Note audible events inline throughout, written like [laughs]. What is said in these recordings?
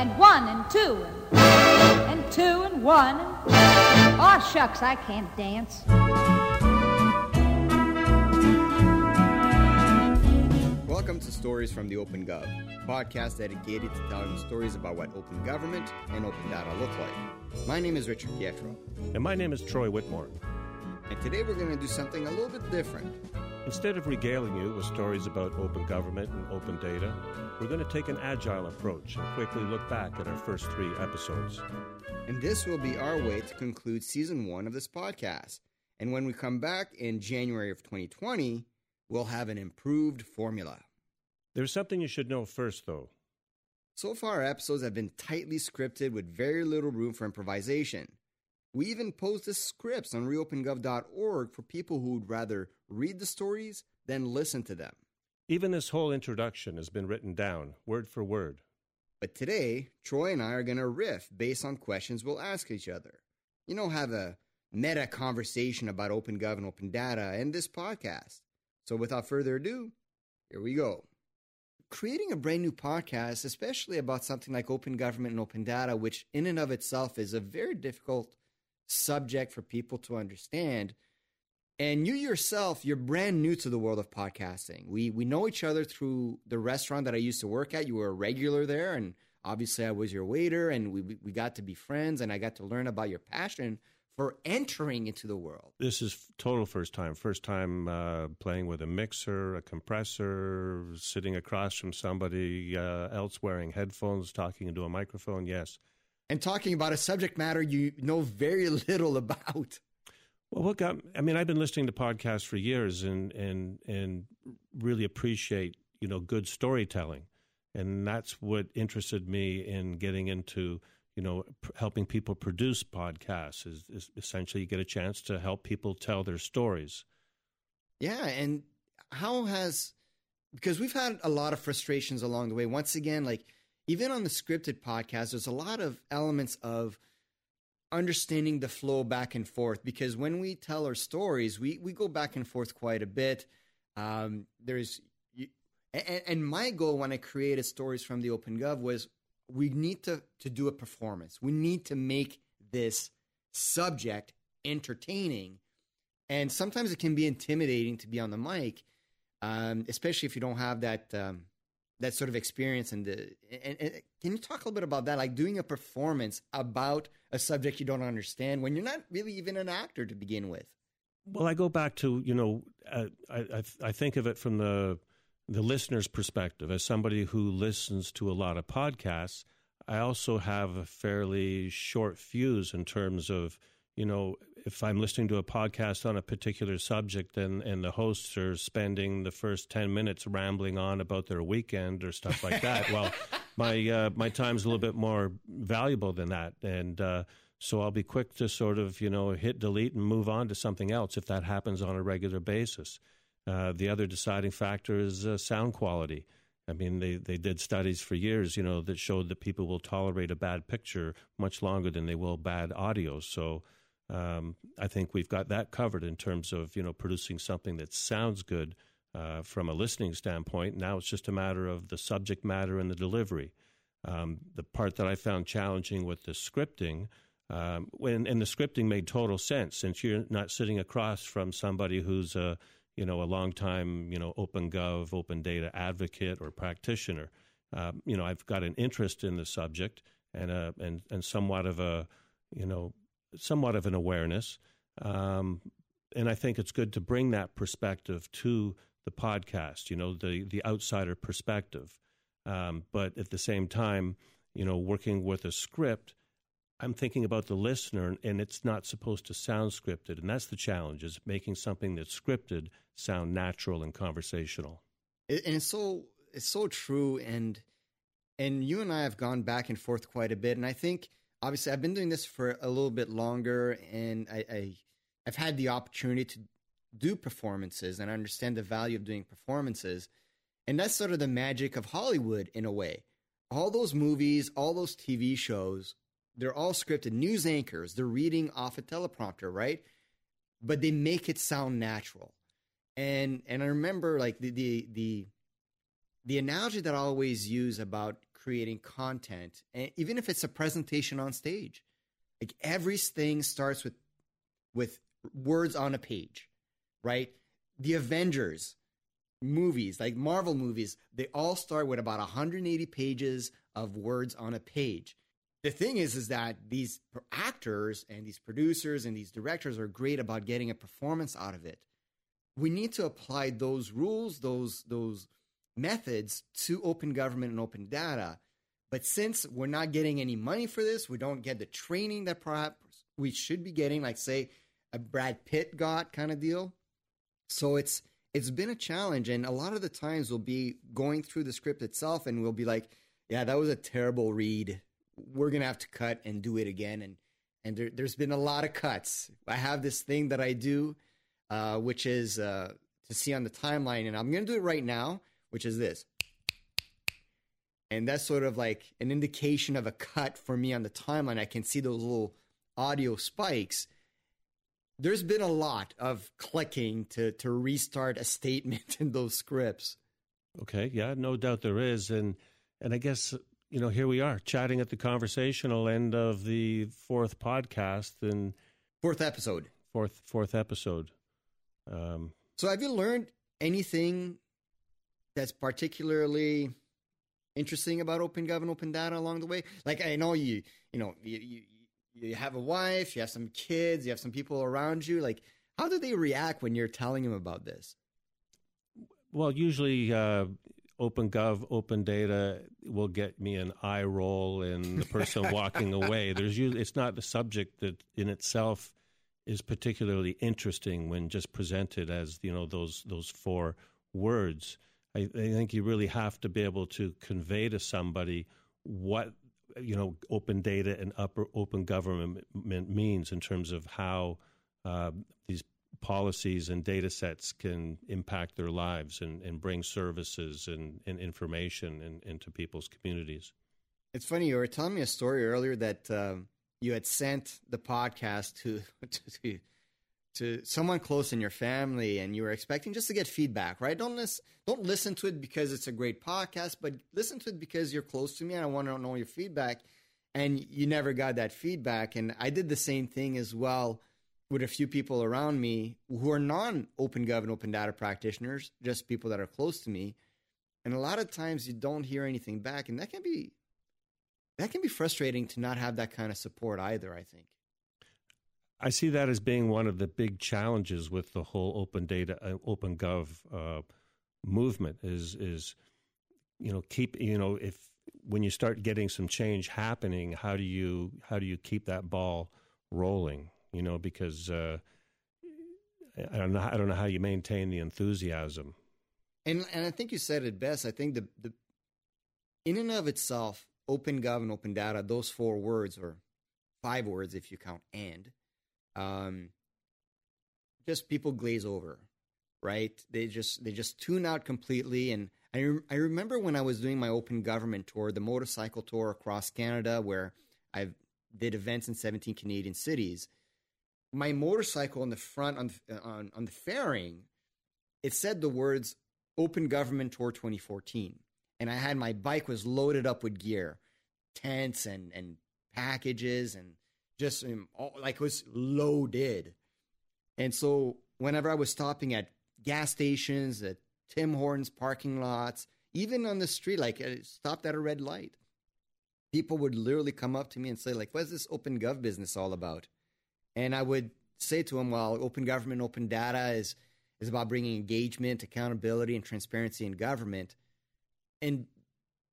and one and two and, and two and one and oh shucks, I can't dance. Welcome to Stories from the Open Gov, a podcast dedicated to telling stories about what open government and open data look like. My name is Richard Pietro. And my name is Troy Whitmore. And today we're going to do something a little bit different. Instead of regaling you with stories about open government and open data, we're going to take an agile approach and quickly look back at our first three episodes. And this will be our way to conclude season one of this podcast. And when we come back in January of 2020, we'll have an improved formula. There's something you should know first, though. So far, our episodes have been tightly scripted with very little room for improvisation. We even posted scripts on reopengov.org for people who would rather read the stories then listen to them. Even this whole introduction has been written down, word for word. But today, Troy and I are going to riff based on questions we'll ask each other. You know, have a meta conversation about OpenGov and Open Data and this podcast. So without further ado, here we go. Creating a brand new podcast, especially about something like open government and open data, which in and of itself is a very difficult subject for people to understand. And you yourself, you're brand new to the world of podcasting. We we know each other through the restaurant that I used to work at. You were a regular there, and obviously I was your waiter, and we we got to be friends, and I got to learn about your passion for entering into the world. This is total first time. First time uh, playing with a mixer, a compressor, sitting across from somebody uh, else wearing headphones, talking into a microphone. Yes, and talking about a subject matter you know very [laughs] little about. Well, what got? I mean, I've been listening to podcasts for years, and and and really appreciate you know good storytelling, and that's what interested me in getting into you know helping people produce podcasts. Is, is essentially you get a chance to help people tell their stories. Yeah, and how has because we've had a lot of frustrations along the way. Once again, like even on the scripted podcast, there's a lot of elements of understanding the flow back and forth because when we tell our stories, we we go back and forth quite a bit. Um, there's and, and, my goal when I created stories from the Open Gov was we need to to do a performance. We need to make this subject entertaining, and sometimes it can be intimidating to be on the mic, um, especially if you don't have that. Um, that sort of experience and, the, and, and, can you talk a little bit about that? Like doing a performance about a subject you don't understand when you're not really even an actor to begin with. Well i go back to you know uh, I, I think of it from the the listener's perspective. As somebody who listens to a lot of podcasts i also have a fairly short fuse in terms of you know if I'm listening to a podcast on a particular subject and, and the hosts are spending the first 10 minutes rambling on about their weekend or stuff like that, well, [laughs] my, uh, my time's a little bit more valuable than that. And uh, so I'll be quick to sort of, you know, hit delete and move on to something else if that happens on a regular basis. Uh, the other deciding factor is uh, sound quality. I mean, they, they did studies for years, you know, that showed that people will tolerate a bad picture much longer than they will bad audio. So, um, I think we've got that covered in terms of you know producing something that sounds good uh, from a listening standpoint. Now it's just a matter of the subject matter and the delivery. Um, the part that I found challenging with the scripting, um, when and the scripting made total sense since you're not sitting across from somebody who's a you know a long time you know open gov open data advocate or practitioner. Um, you know I've got an interest in the subject and a, and and somewhat of a you know somewhat of an awareness. Um, and I think it's good to bring that perspective to the podcast, you know, the, the outsider perspective. Um, but at the same time, you know, working with a script, I'm thinking about the listener, and it's not supposed to sound scripted. And that's the challenge, is making something that's scripted sound natural and conversational. And it's so it's so true. And and you and I have gone back and forth quite a bit. And I think – obviously I've been doing this for a little bit longer, and I, I I've had the opportunity to do performances, and I understand the value of doing performances, and that's sort of the magic of Hollywood in a way. All those movies, all those TV shows, they're all scripted. News anchors, they're reading off a teleprompter, right? But they make it sound natural. And and I remember like the the the, the analogy that I always use about creating content, and even if it's a presentation on stage, like everything starts with with words on a page, right? The Avengers movies, like Marvel movies, they all start with about 180 pages of words on a page. The thing is, is that these actors and these producers and these directors are great about getting a performance out of it. We need to apply those rules, those those methods to open government and open data. But since we're not getting any money for this, we don't get the training that perhaps we should be getting, like say a Brad Pitt got kind of deal. So it's it's been a challenge, and a lot of the times we'll be going through the script itself, and we'll be like, "Yeah, that was a terrible read. We're gonna have to cut and do it again." And and there, has been a lot of cuts. I have this thing that I do, uh, which is uh, to see on the timeline, and I'm gonna do it right now, which is this. And that's sort of like an indication of a cut for me on the timeline. I can see those little audio spikes there's been a lot of clicking to to restart a statement [laughs] in those scripts. Okay, yeah, no doubt there is, and and I guess you know here we are chatting at the conversational end of the fourth podcast and fourth episode. Fourth fourth episode. Um, so have you learned anything that's particularly interesting about Open Gov and Open Data along the way? Like I know you, you know, you, you you have a wife, you have some kids, you have some people around you. Like, how do they react when you're telling them about this? Well, usually uh, open gov, open data will get me an eye roll and the person [laughs] walking away. There's usually it's not a subject that in itself is particularly interesting when just presented as you know those those four words. I, I think you really have to be able to convey to somebody what you know open data and upper open government means in terms of how uh, these policies and data sets can impact their lives and, and bring services and, and information in, into people's communities. It's funny, you were telling me a story earlier that um, you had sent the podcast to, [laughs] to, to someone close in your family and you were expecting just to get feedback, right? Don't listen, don't listen to it because it's a great podcast, but listen to it because you're close to me and I want to know your feedback. And you never got that feedback. And I did the same thing as well with a few people around me who are non open gov and open data practitioners, just people that are close to me. And a lot of times you don't hear anything back. And that can be that can be frustrating to not have that kind of support either, I think. I see that as being one of the big challenges with the whole open data, uh, open gov uh, movement. Is is you know keep you know if when you start getting some change happening, how do you how do you keep that ball rolling? You know because uh, I don't know I don't know how you maintain the enthusiasm. And and I think you said it best. I think the the in and of itself, open gov and open data, those four words or five words if you count and um, just people glaze over, right? They just they just tune out completely. And I re- I remember when I was doing my open government tour, the motorcycle tour across Canada, where I did events in 17 Canadian cities. My motorcycle on the front on on on the fairing, it said the words "Open Government Tour 2014," and I had my bike was loaded up with gear, tents and and packages and just um, like it was loaded. And so whenever I was stopping at gas stations, at Tim Hortons parking lots, even on the street, like I stopped at a red light, people would literally come up to me and say, like, what's this open gov business all about? And I would say to them, well, open government, open data is is about bringing engagement, accountability, and transparency in government. And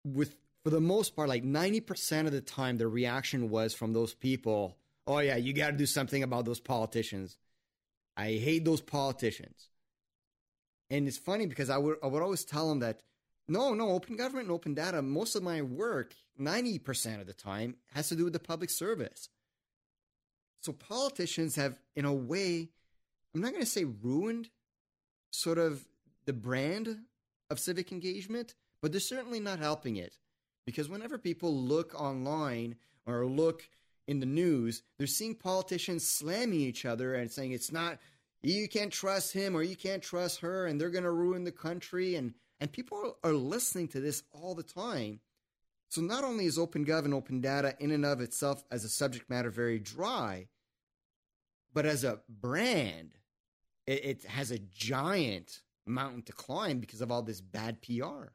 with for the most part, like 90% of the time, the reaction was from those people, oh, yeah, you got to do something about those politicians. I hate those politicians. And it's funny because I would, I would always tell them that no, no, open government and open data, most of my work, 90% of the time, has to do with the public service. So politicians have, in a way, I'm not going to say ruined sort of the brand of civic engagement, but they're certainly not helping it. Because whenever people look online or look in the news, they're seeing politicians slamming each other and saying it's not you can't trust him or you can't trust her and they're going to ruin the country and and people are listening to this all the time So not only is OpenGov and Open Data in and of itself as a subject matter very dry, but as a brand, it, it has a giant mountain to climb because of all this bad PR.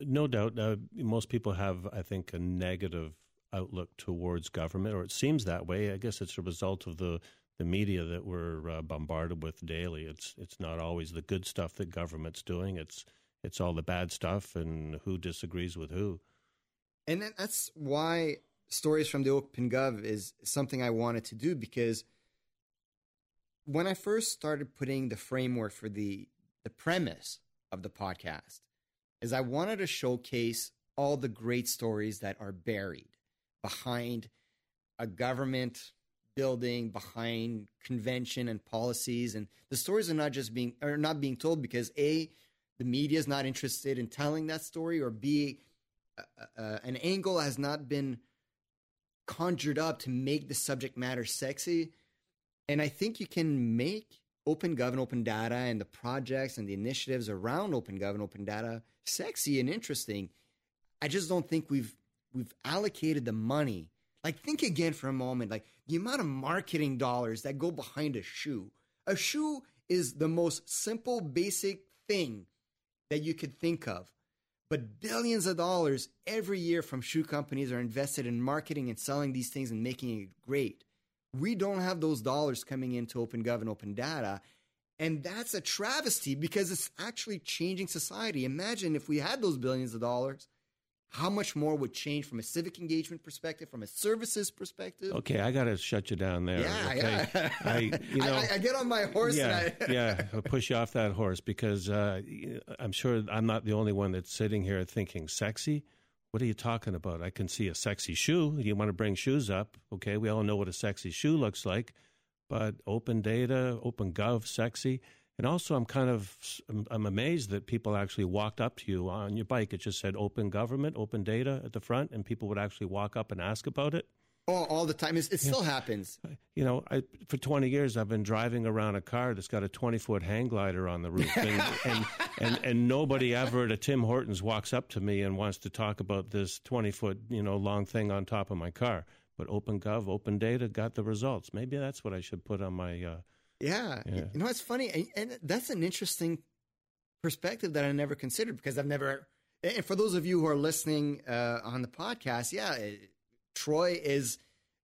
No doubt. Uh, most people have, I think, a negative outlook towards government, or it seems that way. I guess it's a result of the the media that we're uh, bombarded with daily. It's it's not always the good stuff that government's doing. It's it's all the bad stuff and who disagrees with who. And that's why stories from the Open Gov is something I wanted to do because when I first started putting the framework for the the premise of the podcast is I wanted to showcase all the great stories that are buried behind a government building behind convention and policies. And the stories are not just being are not being told because a the media is not interested in telling that story or b uh, uh, an angle has not been conjured up to make the subject matter sexy. And i think you can make open gov and open data and the projects and the initiatives around open gov and open data sexy and interesting i just don't think we've we've allocated the money like, think again for a moment. Like, the amount of marketing dollars that go behind a shoe. A shoe is the most simple, basic thing that you could think of. But billions of dollars every year from shoe companies are invested in marketing and selling these things and making it great. We don't have those dollars coming into OpenGov and Open Data. And that's a travesty because it's actually changing society. Imagine if we had those billions of dollars how much more would change from a civic engagement perspective, from a services perspective? Okay, I got to shut you down there. Yeah, okay? yeah. I, you [laughs] know, I, I, get on my horse. Yeah, I... [laughs] yeah. I'll push you off that horse because uh, I'm sure I'm not the only one that's sitting here thinking sexy. What are you talking about? I can see a sexy shoe. You want to bring shoes up? Okay, we all know what a sexy shoe looks like, but open data, open gov, sexy. And also, I'm kind of I'm amazed that people actually walked up to you on your bike. It just said "Open Government, Open Data" at the front, and people would actually walk up and ask about it. Oh, all the time. It's, it still happens. You know, I, for 20 years, I've been driving around a car that's got a 20 foot hang glider on the roof, [laughs] and, and, and, and nobody ever at a Tim Hortons walks up to me and wants to talk about this 20 foot you know long thing on top of my car. But OpenGov, Open Data got the results. Maybe that's what I should put on my. Uh, yeah. yeah. You know, it's funny. And, and, that's an interesting perspective that I never considered because I've never, and for those of you who are listening uh, on the podcast, yeah, it, Troy is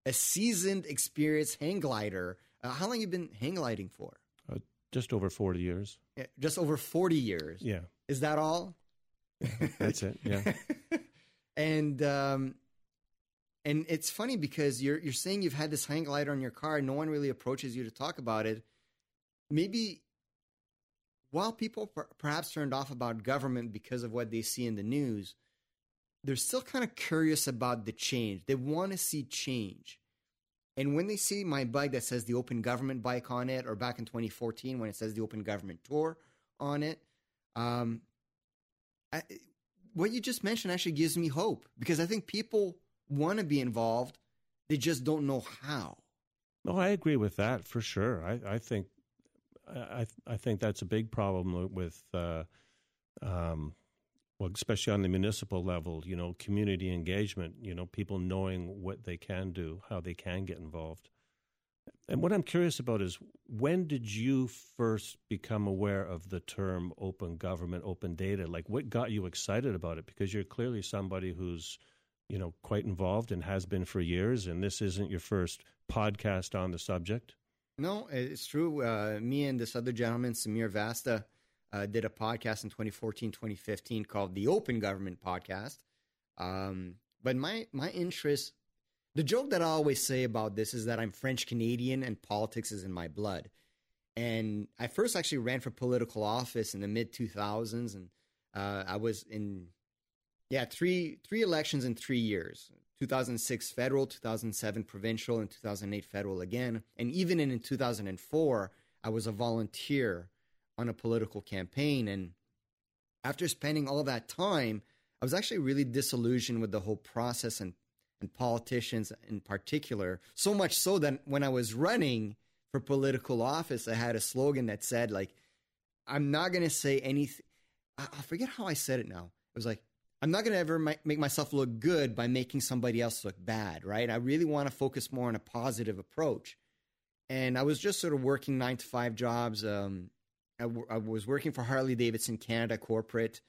a seasoned, experienced hang glider. Uh, how long you been hang gliding for? Uh, just over 40 years. Yeah, just over 40 years. Yeah. Is that all? That's it. Yeah. [laughs] and, um, and it's funny because you're you're saying you've had this hang glider on your car and no one really approaches you to talk about it. Maybe while people per- perhaps turned off about government because of what they see in the news, they're still kind of curious about the change. They want to see change. And when they see my bike that says the Open Government bike on it, or back in 2014 when it says the Open Government Tour on it, um, I, what you just mentioned actually gives me hope because I think people want to be involved, they just don't know how. No, I agree with that for sure. I, I think I I think that's a big problem with uh, um, well, especially on the municipal level. You know, community engagement. You know, people knowing what they can do, how they can get involved. And what I'm curious about is when did you first become aware of the term open government, open data? Like, what got you excited about it? Because you're clearly somebody who's you know, quite involved and has been for years. And this isn't your first podcast on the subject. No, it's true. Uh, me and this other gentleman, Sameer Vasta, uh, did a podcast in 2014, 2015 called the Open Government Podcast. Um, but my my interest, the joke that I always say about this is that I'm French Canadian and politics is in my blood. And I first actually ran for political office in the mid 2000s, and uh, I was in yeah, three three elections in three years. 2006 federal, 2007 provincial, and 2008 federal again. And even in, in 2004, I was a volunteer on a political campaign. And after spending all that time, I was actually really disillusioned with the whole process and, and politicians in particular. So much so that when I was running for political office, I had a slogan that said, like, I'm not going to say anything. I, forget how I said it now. It was like, I'm not going to ever make myself look good by making somebody else look bad, right? I really want to focus more on a positive approach. And I was just sort of working nine to five jobs. Um, I, w- I was working for Harley Davidson Canada corporate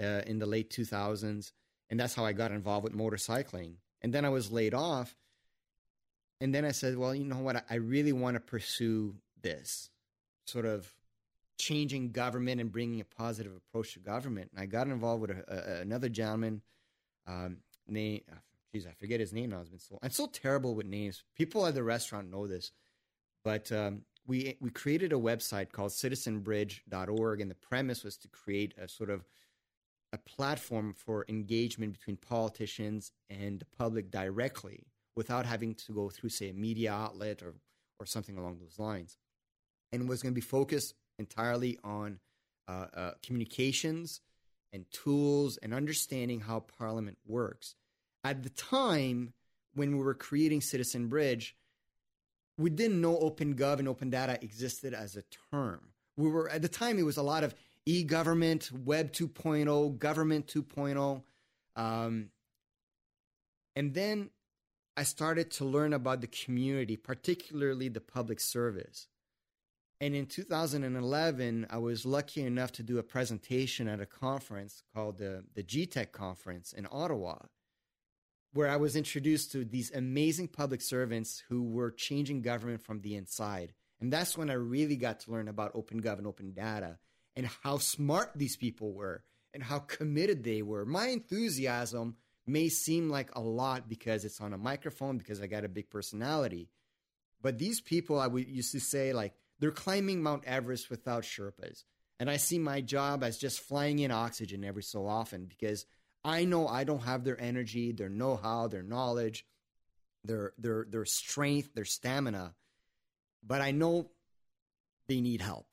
uh, in the late 2000s. And that's how I got involved with motorcycling. And then I was laid off. And then I said, well, you know what? I really want to pursue this sort of changing government and bringing a positive approach to government. And I got involved with a, a, another gentleman um, named, geez, I forget his name now. It's been so, I'm so terrible with names. People at the restaurant know this. But um, we, we created a website called citizenbridge.org. And the premise was to create a sort of a platform for engagement between politicians and the public directly without having to go through, say, a media outlet or, or something along those lines. And was going to be focused entirely on uh, uh, communications and tools and understanding how Parliament works. At the time when we were creating Citizen Bridge, we didn't know OpenGov and Open Data existed as a term. We were at the time it was a lot of e-government, Web 2.0, Government 2.0, um, and then I started to learn about the community, particularly the public service. And in 2011, I was lucky enough to do a presentation at a conference called the, the GTEC conference in Ottawa, where I was introduced to these amazing public servants who were changing government from the inside. And that's when I really got to learn about OpenGov and Open Data and how smart these people were and how committed they were. My enthusiasm may seem like a lot because it's on a microphone, because I got a big personality. But these people, I would used to say, like, they're climbing Mount Everest without Sherpas. And I see my job as just flying in oxygen every so often because I know I don't have their energy, their know how, their knowledge, their, their, their strength, their stamina. But I know they need help.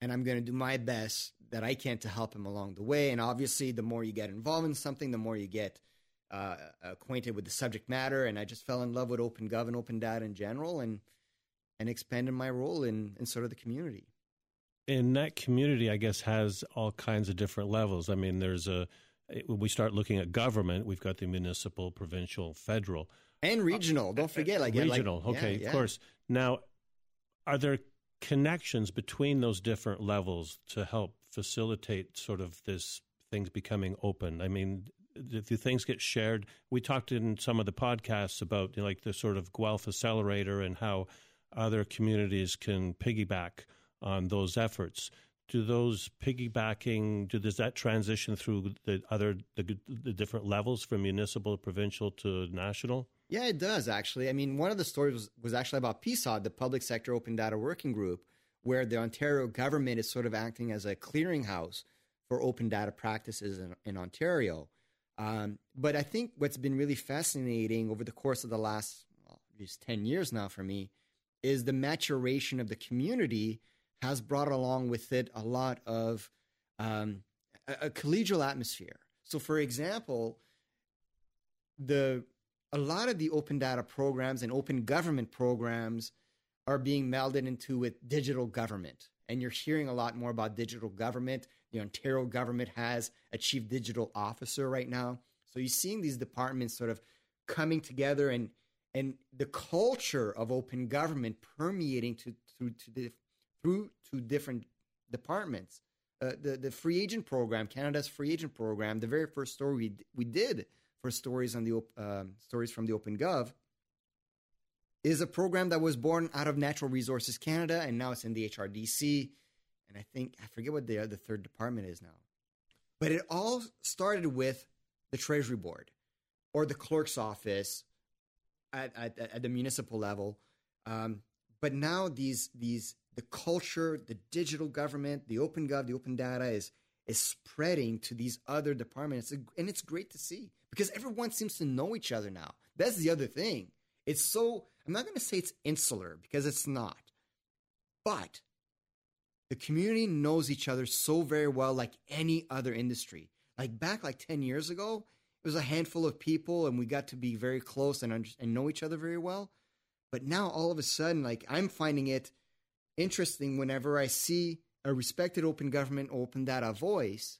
And I'm going to do my best that I can to help them along the way. And obviously, the more you get involved in something, the more you get uh, acquainted with the subject matter. And I just fell in love with OpenGov and Open Data in general. And and expanded my role in, in sort of the community. And that community, I guess, has all kinds of different levels. I mean, there's a, Eh, when we start looking at government, we've got the municipal, provincial, federal. And regional. Don't forget, like regional. Like, okay, yeah, yeah. of course. Now, are there connections between those different levels to help facilitate sort of this things becoming open? I mean, do things get shared? We talked in some of the podcasts about you know, like the sort of Guelph accelerator and how other communities can piggyback on those efforts. Do those piggybacking? Do, does that transition through the other the, the different levels from municipal, provincial to national? Yeah, it does actually. I mean, one of the stories was, was actually about PSOD, the Public Sector Open Data Working Group, where the Ontario government is sort of acting as a clearinghouse for open data practices in, in Ontario. Um, but I think what's been really fascinating over the course of the last well, just 10 years now for me is the maturation of the community has brought along with it a lot of um, a, a collegial atmosphere. So, for example, the a lot of the open data programs and open government programs are being melded into with digital government. And you're hearing a lot more about digital government. The Ontario government has a chief digital officer right now. So you're seeing these departments sort of coming together and and the culture of open government permeating to through to the through to different departments. Uh, the the free agent program, Canada's free agent program, the very first story we, we did for stories on the um, stories from the Open Gov, is a program that was born out of Natural Resources Canada, and now it's in the HRDC, and I think I forget what the uh, the third department is now, but it all started with the Treasury Board or the clerk's office at, at, at the municipal level. Um, but now these these the culture, the digital government, the open gov, the open data is is spreading to these other departments, and it's great to see because everyone seems to know each other now. That's the other thing. It's so I'm not going to say it's insular because it's not, but the community knows each other so very well, like any other industry. Like back like ten years ago, it was a handful of people and we got to be very close and, and know each other very well. But now all of a sudden, like I'm finding it interesting whenever I see a respected open government, open data voice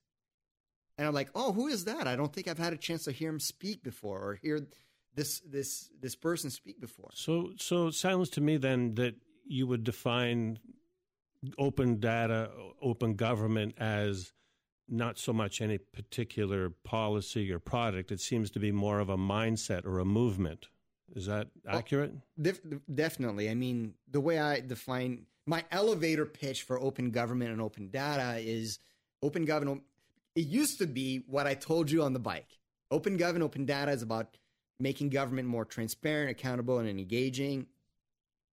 and I'm like, oh, who is that? I don't think I've had a chance to hear him speak before or hear this this this person speak before. So, so it sounds to me then that you would define open data, open government as not so much any particular policy or product. It seems to be more of a mindset or a movement. Is that oh, accurate? Def- definitely. I mean, the way I define my elevator pitch for open government and open data is open government. It used to be what I told you on the bike. Open government, open data is about making government more transparent, accountable, and engaging.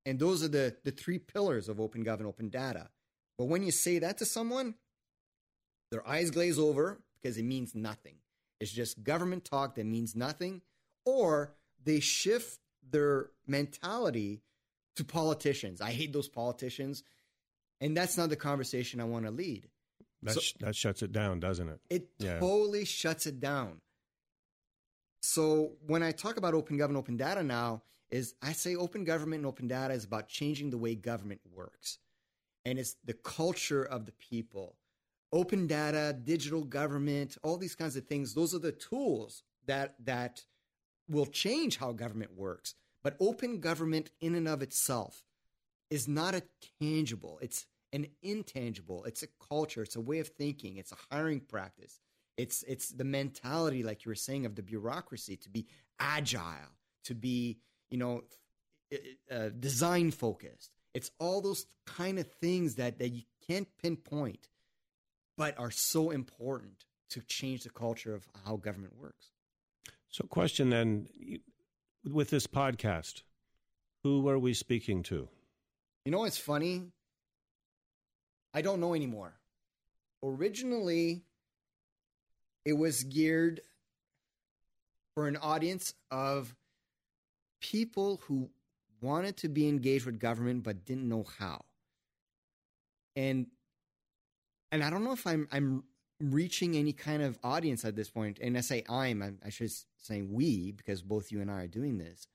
And those are the, the three pillars of open government, open data. But when you say that to someone, their eyes glaze over because it means nothing. It's just government talk that means nothing, or they shift their mentality to politicians. I hate those politicians. And that's not the conversation I want to lead. That, so, sh- that shuts it down, doesn't it? It yeah. totally shuts it down. So when I talk about open government, open data now, is I say open government and open data is about changing the way government works. And it's the culture of the people. Open data, digital government, all these kinds of things, those are the tools that that will change how government works. But open government in and of itself is not a tangible, it's an intangible. It's a culture, it's a way of thinking, it's a hiring practice. It's it's the mentality like you were saying of the bureaucracy to be agile, to be, you know, uh, design focused. It's all those kind of things that that you can't pinpoint but are so important to change the culture of how government works. So, question then with this podcast, who are we speaking to? You know, it's funny. I don't know anymore. Originally, it was geared for an audience of people who wanted to be engaged with government but didn't know how. And and I don't know if I'm I'm reaching any kind of audience at this point. And I say I'm, I'm I should say we because both you and I are doing this.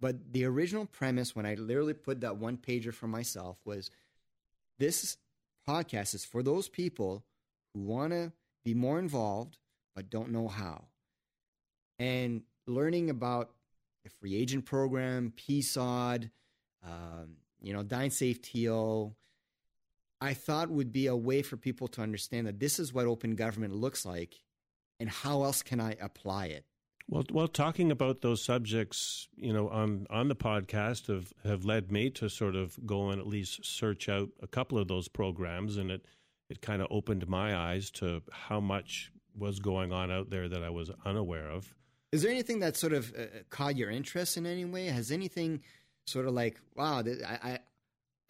But the original premise when I literally put that one pager for myself was this podcast is for those people who want to be more involved but don't know how. And learning about the free agent program, PSOD, um, you know, Dine Safe TO, I thought would be a way for people to understand that this is what open government looks like and how else can I apply it. Well, well, talking about those subjects, you know, on on the podcast have have led me to sort of go and at least search out a couple of those programs, and it it kind of opened my eyes to how much was going on out there that I was unaware of. Is there anything that sort of uh, caught your interest in any way? Has anything sort of like, wow, I, I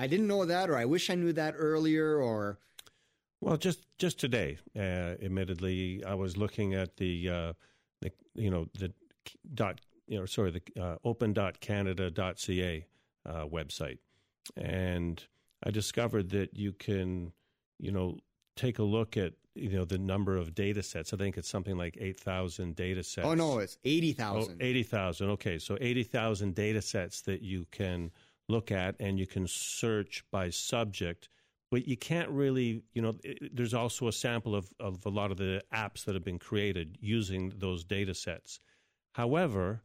I didn't know that, or I wish I knew that earlier, or. Well, just just today, uh, admittedly, I was looking at the, uh, the you know the dot you know sorry the uh, open.canada.ca uh, website, and I discovered that you can you know take a look at you know the number of data sets. I think it's something like eight thousand data sets. Oh no, it's eighty thousand. Oh, eighty thousand. Okay, so eighty thousand data sets that you can look at and you can search by subject but you can't really you know it, there's also a sample of, of a lot of the apps that have been created using those data sets. However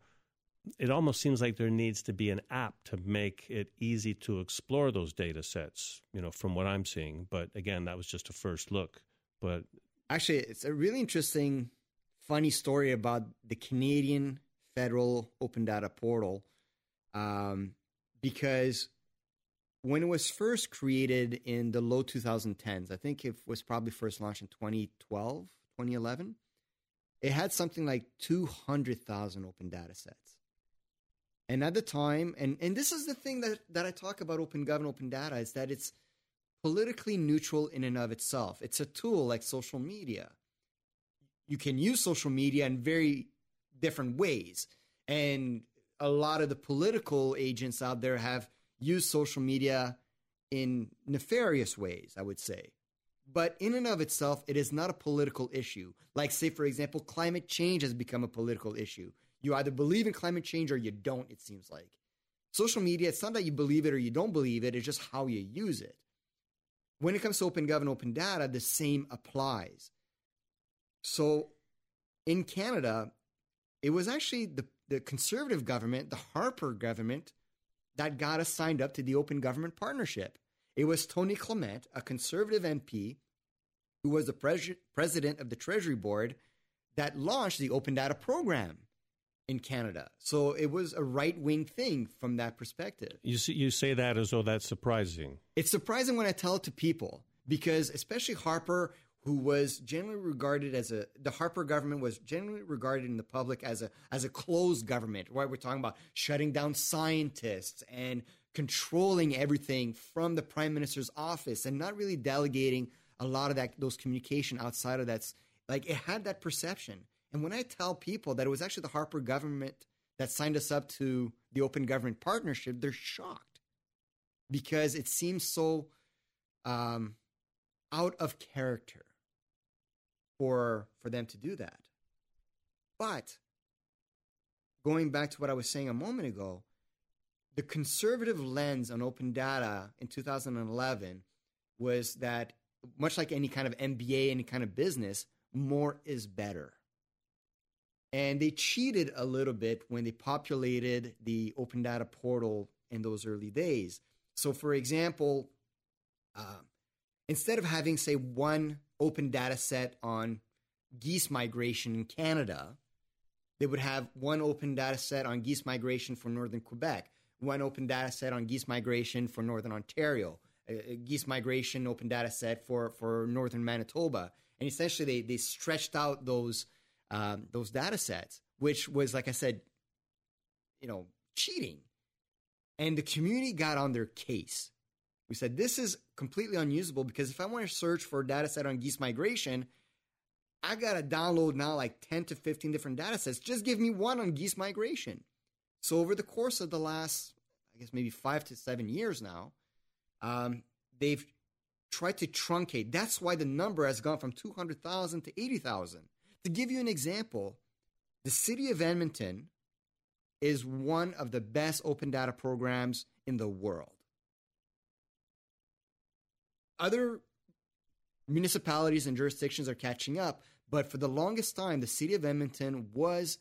it almost seems like there needs to be an app to make it easy to explore those data sets you know from what i'm seeing but again that was just a first look but actually it's a really interesting funny story about the canadian federal open data portal. Um, because when it was first created in the low 2010s, I think it was probably first launched in 2012, 2011, it had something like 200,000 open data sets. And at the time, and, and this is the thing that, that I talk about open government, open data, is that it's politically neutral in and of itself. It's a tool like social media. You can use social media in very different ways. And a lot of the political agents out there have used social media in nefarious ways, I would say. But in and of itself, it is not a political issue. Like, say, for example, climate change has become a political issue. You either believe in climate change or you don't, it seems like. Social media, it's not that you believe it or you don't believe it, it's just how you use it. When it comes to open government, open data, the same applies. So in Canada, it was actually the, the conservative government, the Harper government, that got us signed up to the Open Government Partnership. It was Tony Clement, a conservative MP, who was the pres- president of the Treasury Board, that launched the Open Data Program in Canada. So it was a right wing thing from that perspective. You see, you say that as though that's surprising. It's surprising when I tell it to people because, especially Harper, who was generally regarded as a the Harper government was generally regarded in the public as a as a closed government. Right, we're talking about shutting down scientists and controlling everything from the prime minister's office and not really delegating a lot of that those communication outside of that's like it had that perception. And when I tell people that it was actually the Harper government that signed us up to the Open Government Partnership, they're shocked because it seems so um, out of character for for them to do that. But going back to what I was saying a moment ago, the conservative lens on open data in 2011 was that much like any kind of MBA, any kind of business, more is better. And they cheated a little bit when they populated the open data portal in those early days. So, for example, uh, instead of having, say, one open data set on geese migration in Canada, they would have one open data set on geese migration for northern Quebec, one open data set on geese migration for northern Ontario, a, geese migration open data set for, for northern Manitoba. And essentially, they, they stretched out those, um, those data sets, which was, like I said, you know, cheating. And the community got on their case. We said this is completely unusable because if I want to search for a data set on geese migration, I got to download now like 10 to 15 different data sets. Just give me one on geese migration. So over the course of the last, I guess maybe five to seven years now, um, they've tried to truncate. That's why the number has gone from 200,000 to 80,000. To give you an example, the city of Edmonton is one of the best open data programs in the world. Other municipalities and jurisdictions are catching up, but for the longest time, the city of Edmonton was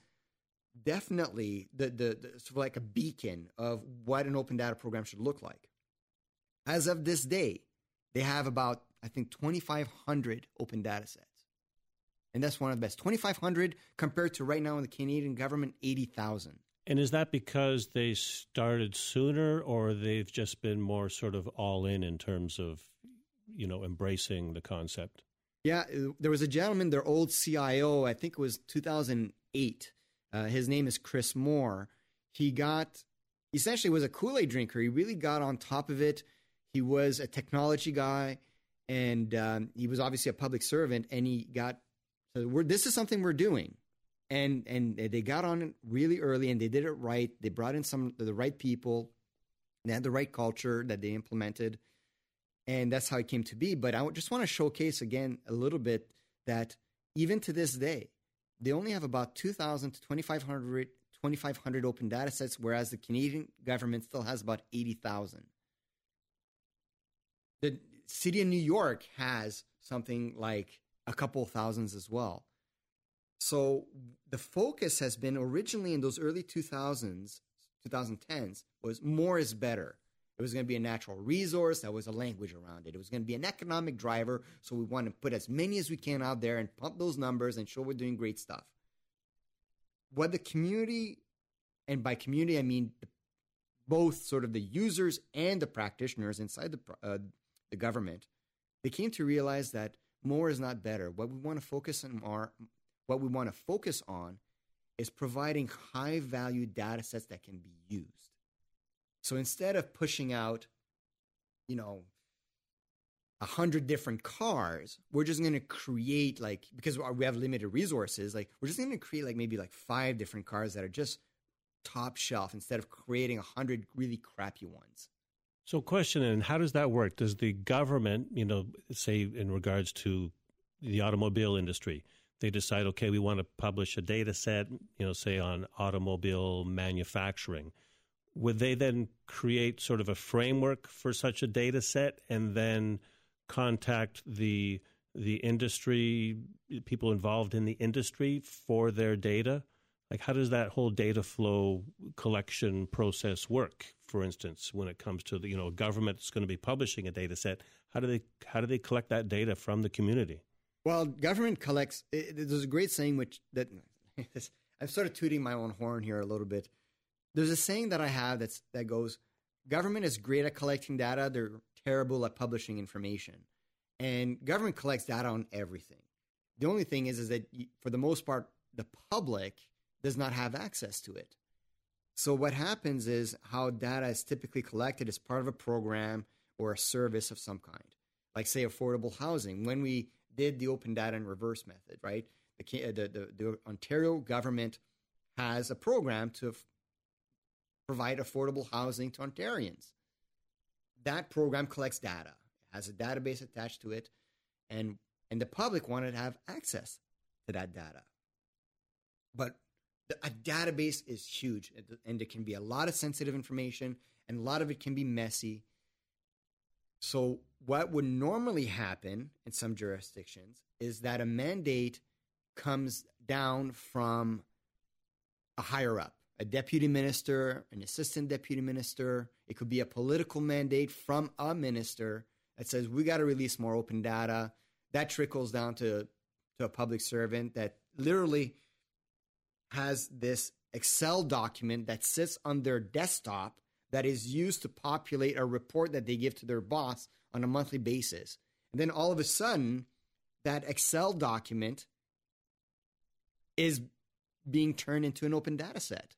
definitely the, the, the sort of like a beacon of what an open data program should look like. As of this day, they have about, I think, 2,500 open data sets. And that's one of the best. 2,500 compared to right now in the Canadian government, 80,000. And is that because they started sooner or they've just been more sort of all in in terms of, you know, embracing the concept? Yeah, there was a gentleman, their old CIO, I think it was 2008. Uh, his name is Chris Moore. He got, essentially was a Kool-Aid drinker. He really got on top of it he was a technology guy, and um, he was obviously a public servant. And he got so this is something we're doing, and and they got on it really early, and they did it right. They brought in some the right people, they had the right culture that they implemented, and that's how it came to be. But I just want to showcase again a little bit that even to this day, they only have about 2,000 to 2,500 2,500 open data sets, whereas the Canadian government still has about 80,000 the city of New York has something like a couple thousands as well. So the focus has been originally in those early 2000s, 2010s, was more is better. It was going to be a natural resource. There was a language around it. It was going to be an economic driver. So we want to put as many as we can out there and pump those numbers and show we're doing great stuff. What the community, and by community I mean both sort of the users and the practitioners inside the uh, the government, they came to realize that more is not better. What we want to focus on are what we want to focus on is providing high value data sets that can be used. So instead of pushing out, you know, a hundred different cars, we're just going to create like because we have limited resources, like we're just going to create like maybe like five different cars that are just top shelf instead of creating a hundred really crappy ones. So, question: And how does that work? Does the government, you know, say in regards to the automobile industry, they decide, okay, we want to publish a data set, you know, say on automobile manufacturing. Would they then create sort of a framework for such a data set and then contact the the industry, people involved in the industry for their data? Like, how does that whole data flow collection process work? For instance, when it comes to the you know government that's going to be publishing a data set, how do they how do they collect that data from the community? Well, government collects. It, there's a great saying which that [laughs] I'm sort of tooting my own horn here a little bit. There's a saying that I have that's that goes, "Government is great at collecting data. They're terrible at publishing information." And government collects data on everything. The only thing is, is that for the most part, the public does not have access to it. So what happens is how data is typically collected as part of a program or a service of some kind, like say affordable housing. When we did the open data and reverse method, right? The, the, the, the Ontario government has a program to provide affordable housing to Ontarians. That program collects data, it has a database attached to it, and and the public wanted to have access to that data. But a database is huge, and it can be a lot of sensitive information, and a lot of it can be messy. So, what would normally happen in some jurisdictions is that a mandate comes down from a higher up, a deputy minister, an assistant deputy minister. It could be a political mandate from a minister that says, we got to release more open data. That trickles down to, to a public servant that literally has this Excel document that sits on their desktop that is used to populate a report that they give to their boss on a monthly basis. And then all of a sudden, that Excel document is being turned into an open data set.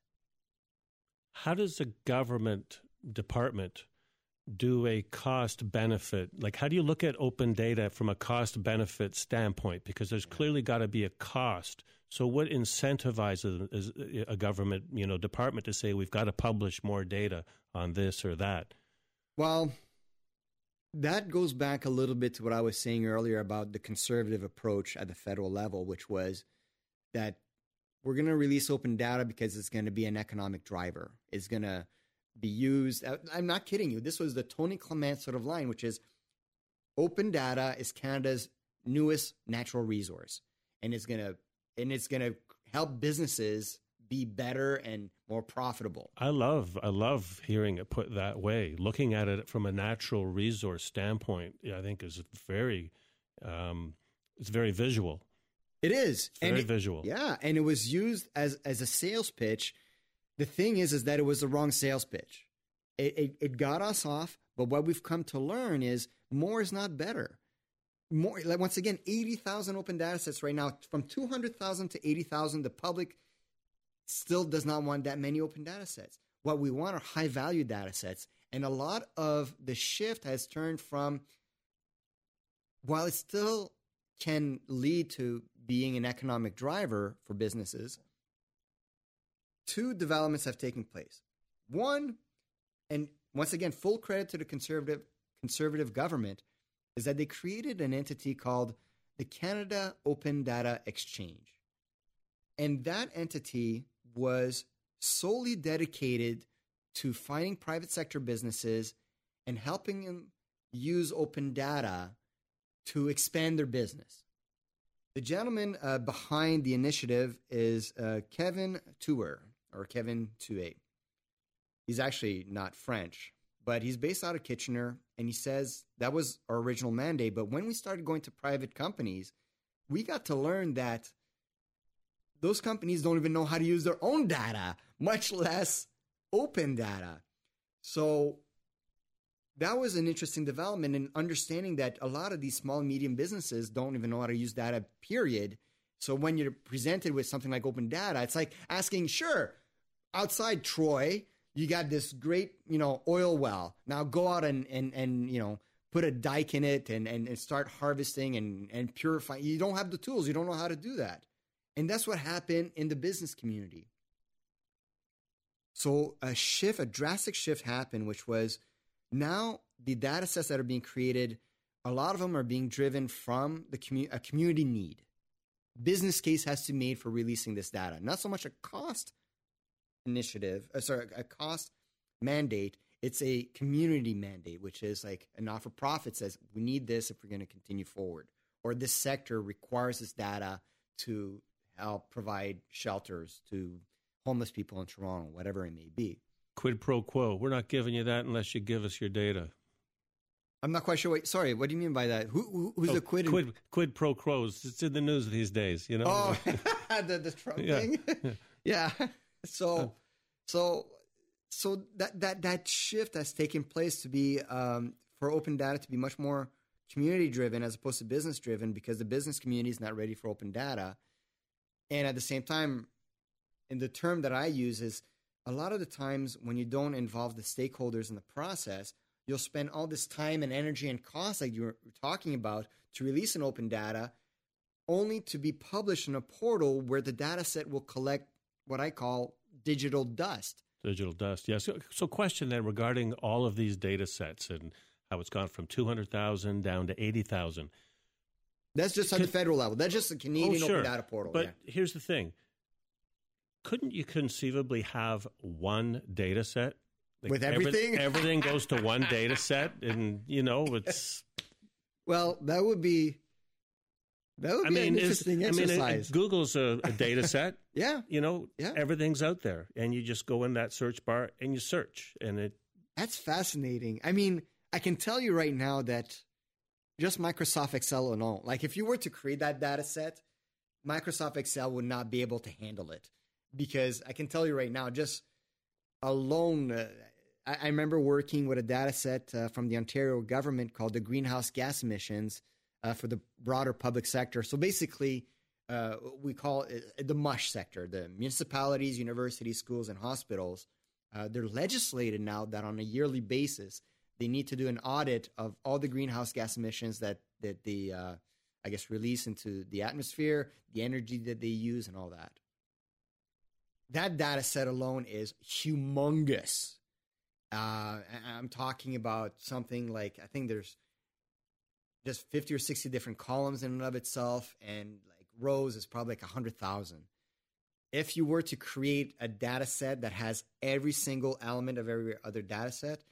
How does a government department do a cost benefit? Like, how do you look at open data from a cost benefit standpoint? Because there's clearly got to be a cost. So, what incentivizes uh, a government, you know, department to say we've got to publish more data on this or that? Well, that goes back a little bit to what I was saying earlier about the conservative approach at the federal level, which was that we're going to release open data because it's going to be an economic driver. It's going to be used. I'm not kidding you. This was the Tony Clement sort of line, which is open data is Canada's newest natural resource, and it's going to and it's going to help businesses be better and more profitable. I love I love hearing it put that way. Looking at it from a natural resource standpoint, I think is very um, it's very visual. It is very it, visual. Yeah, and it was used as as a sales pitch. The thing is, is that it was the wrong sales pitch. It, it, it got us off, but what we've come to learn is more is not better. More, like once again, eighty thousand open data sets right now, from two hundred thousand to eighty thousand. The public still does not want that many open data sets. What we want are high value data sets, and a lot of the shift has turned from while it still can lead to being an economic driver for businesses, two developments have taken place. One, and once again, full credit to the conservative conservative government, is that they created an entity called the Canada Open Data Exchange. And that entity was solely dedicated to finding private sector businesses and helping them use open data to expand their business. The gentleman uh, behind the initiative is uh, Kevin Tuer, or Kevin Touet. He's actually not French, but he's based out of Kitchener, and he says that was our original mandate. But when we started going to private companies, we got to learn that those companies don't even know how to use their own data, much less open data. So that was an interesting development in understanding that a lot of these small and medium businesses don't even know how to use data, period. So when you're presented with something like open data, it's like asking, sure, outside Troy, you got this great, you know, oil well. Now go out and, and, and you know, put a dike in it and, and, and start harvesting and, and purifying. You don't have the tools. You don't know how to do that. And that's what happened in the business community. So a shift, a drastic shift happened, which was – now the data sets that are being created, a lot of them are being driven from the commu- a community need. Business case has to be made for releasing this data, not so much a cost initiative, uh, sorry, a cost mandate. It's a community mandate, which is like a not for profit says we need this if we're going to continue forward, or this sector requires this data to help provide shelters to homeless people in Toronto, whatever it may be. Quid pro quo. We're not giving you that unless you give us your data. I'm not quite sure. What, sorry, what do you mean by that? Who, who who's Oh, the quid? quid quid pro quos. It's in the news these days. You know. Oh, [laughs] [laughs] the, the Trump Yeah. thing. [laughs] yeah. So, so, so that that that shift that's taken place to be um, for open data to be much more community driven as opposed to business driven because the business community is not ready for open data, and at the same time, and the term that I use is a lot of the times when you don't involve the stakeholders in the process, you'll spend all this time and energy and cost like you were talking about to release an open data only to be published in a portal where the data set will collect what I call digital dust. Digital dust. Yes. So, so, question then regarding all of these data sets and how it's gone from two hundred thousand down to eighty thousand. That's just on the federal level. That's just the Canadian oh, sure. Open Data Portal. But yeah. here's the thing: couldn't you conceivably have one data set Like, With every- everything? [laughs] everything goes to one data set, and you know it's. Well, that would be that would I be mean, an interesting I mean, it- exercise. Google's a, a [laughs] data set. yeah, You know, Yeah. everything's out there, and you just go in that search bar and you search, and it. that's fascinating. I mean, I can tell you right now that just Microsoft Excel alone, like if you were to create that data set, Microsoft Excel would not be able to handle it because I can tell you right now, just alone, uh, I, I remember working with a data set uh, from the Ontario government called the greenhouse gas emissions uh, for the broader public sector. So basically, uh, we call it the MUSH sector, the municipalities, universities, schools, and hospitals. Uh, they're legislated now that on a yearly basis they need to do an audit of all the greenhouse gas emissions that that they, uh, I guess, release into the atmosphere, the energy that they use, and all that. That data set alone is humongous. Uh, I'm talking about something like I think there's just 50 or 60 different columns in and of itself, and like rows is probably like 100,000 if you were to create a data set that has every single element of every other data set,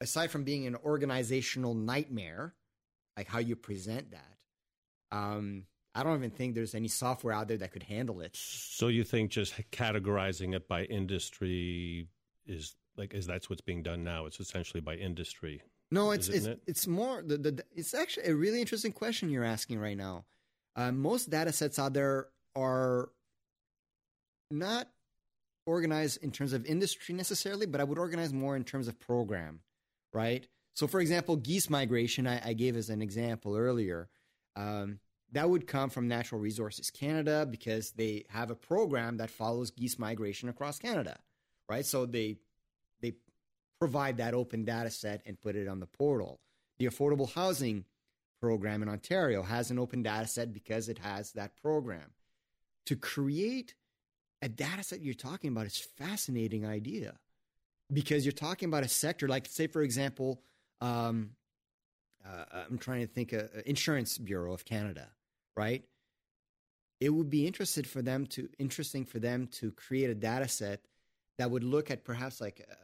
aside from being an organizational nightmare, like how you present that, um, I don't even think there's any software out there that could handle it. So you think just categorizing it by industry is like is that's what's being done now? It's essentially by industry. No, it's it's it? it's more the, the it's actually a really interesting question you're asking right now. Uh, most data sets out there are not organized in terms of industry necessarily, but I would organize more in terms of program, right? So, for example, geese migration, I, I gave as an example earlier. Um, that would come from Natural Resources Canada because they have a program that follows geese migration across Canada, right? So they they provide that open data set and put it on the portal. The Affordable Housing Program in Ontario has an open data set because it has that program. To create a data set you're talking about is fascinating idea because you're talking about a sector like say for example um, uh, i'm trying to think uh, insurance bureau of canada right it would be interested for them to interesting for them to create a data set that would look at perhaps like uh,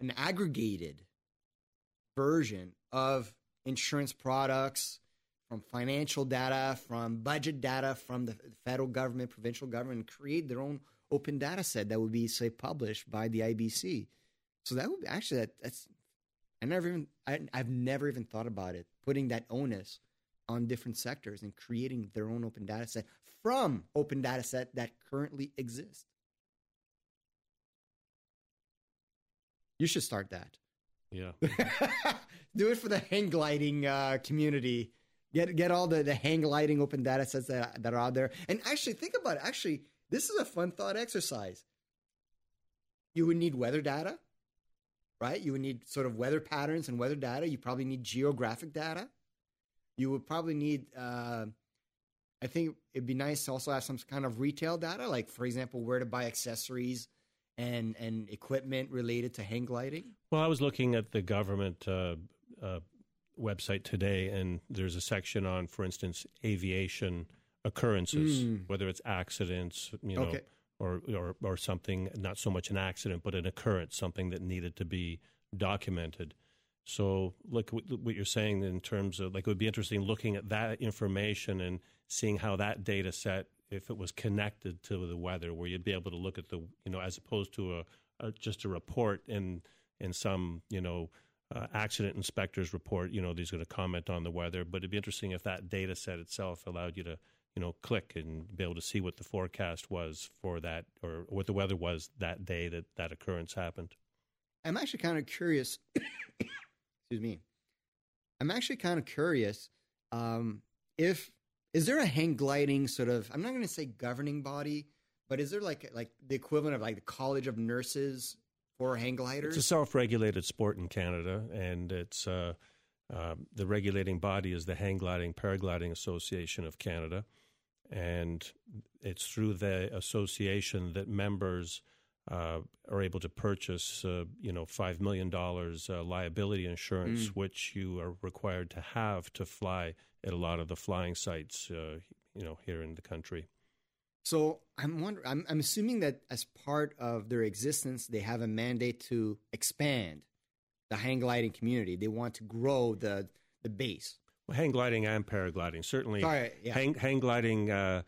an aggregated version of insurance products from financial data, from budget data from the federal government, provincial government, create their own open data set that would be, say, published by the IBC. So that would actually that, that's I never even I, I've never even thought about it putting that onus on different sectors and creating their own open data set from open data set that currently exists. You should start that. Yeah. [laughs] Do it for the hang gliding uh, community. Get get all the, the hang gliding open data sets that, that are out there. And actually, think about it. Actually, this is a fun thought exercise. You would need weather data, right? You would need sort of weather patterns and weather data. You probably need geographic data. You would probably need, uh, I think it'd be nice to also have some kind of retail data, like, for example, where to buy accessories and, and equipment related to hang gliding. Well, I was looking at the government uh, uh, website today, and there's a section on, for instance, aviation occurrences, Mm. whether it's accidents, you know, Okay. or, or or something not so much an accident, but an occurrence, something that needed to be documented. So, look what you're saying in terms of like it would be interesting looking at that information and seeing how that data set, if it was connected to the weather, where you'd be able to look at the, you know, as opposed to a, a just a report in in some, you know, uh, accident inspector's report, you know, he's going to comment on the weather. But it'd be interesting if that data set itself allowed you to, you know, click and be able to see what the forecast was for that or what the weather was that day that that occurrence happened. I'm actually kind of curious excuse me. I'm actually kind of curious um, if is there a hang gliding sort of I'm not going to say governing body, but is there like like the equivalent of like the College of Nurses for hang gliders? It's a self-regulated sport in Canada, and it's uh, uh, the regulating body is the Hang Gliding Paragliding Association of Canada, and it's through the association that members uh, are able to purchase, uh, you know, five million dollars uh, liability insurance, mm. which you are required to have to fly at a lot of the flying sites, uh, you know, here in the country. So I'm wondering, I'm, I'm assuming that as part of their existence, they have a mandate to expand the hang gliding community. They want to grow the the base. Well, hang gliding and paragliding certainly. Sorry, yeah. hang, hang gliding uh,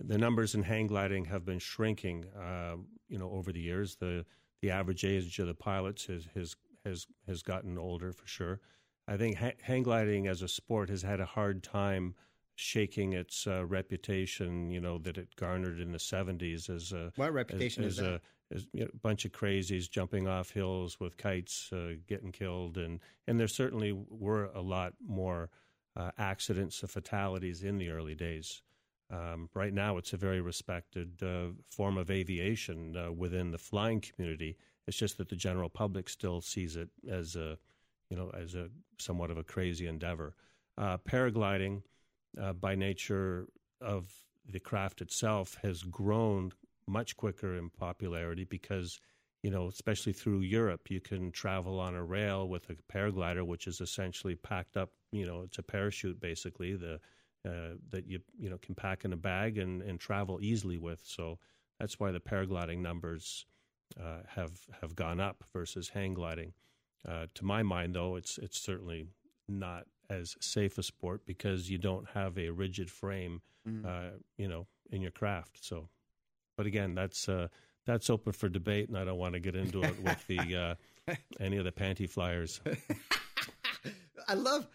the numbers in hang gliding have been shrinking. Uh, you know, over the years, the the average age of the pilots has has has has gotten older for sure. I think ha- hang gliding as a sport has had a hard time shaking its uh, reputation. You know that it garnered in the seventies as a what reputation as, is that? A, as, you know, bunch of crazies jumping off hills with kites, uh, getting killed, and and there certainly were a lot more uh, accidents and fatalities in the early days. Um, right now, it's a very respected uh, form of aviation uh, within the flying community. It's just that the general public still sees it as a, you know, as a somewhat of a crazy endeavor. Uh, paragliding, uh, by nature of the craft itself, has grown much quicker in popularity because, you know, especially through Europe, you can travel on a rail with a paraglider, which is essentially packed up. You know, it's a parachute basically. The uh, that you you know can pack in a bag and, and travel easily with. So that's why the paragliding numbers uh, have have gone up versus hang gliding. Uh, to my mind, though, it's it's certainly not as safe a sport because you don't have a rigid frame, mm. you know, in your craft. So, but again, that's uh, that's open for debate, and I don't want to get into it with the [laughs] any of the panty flyers. I love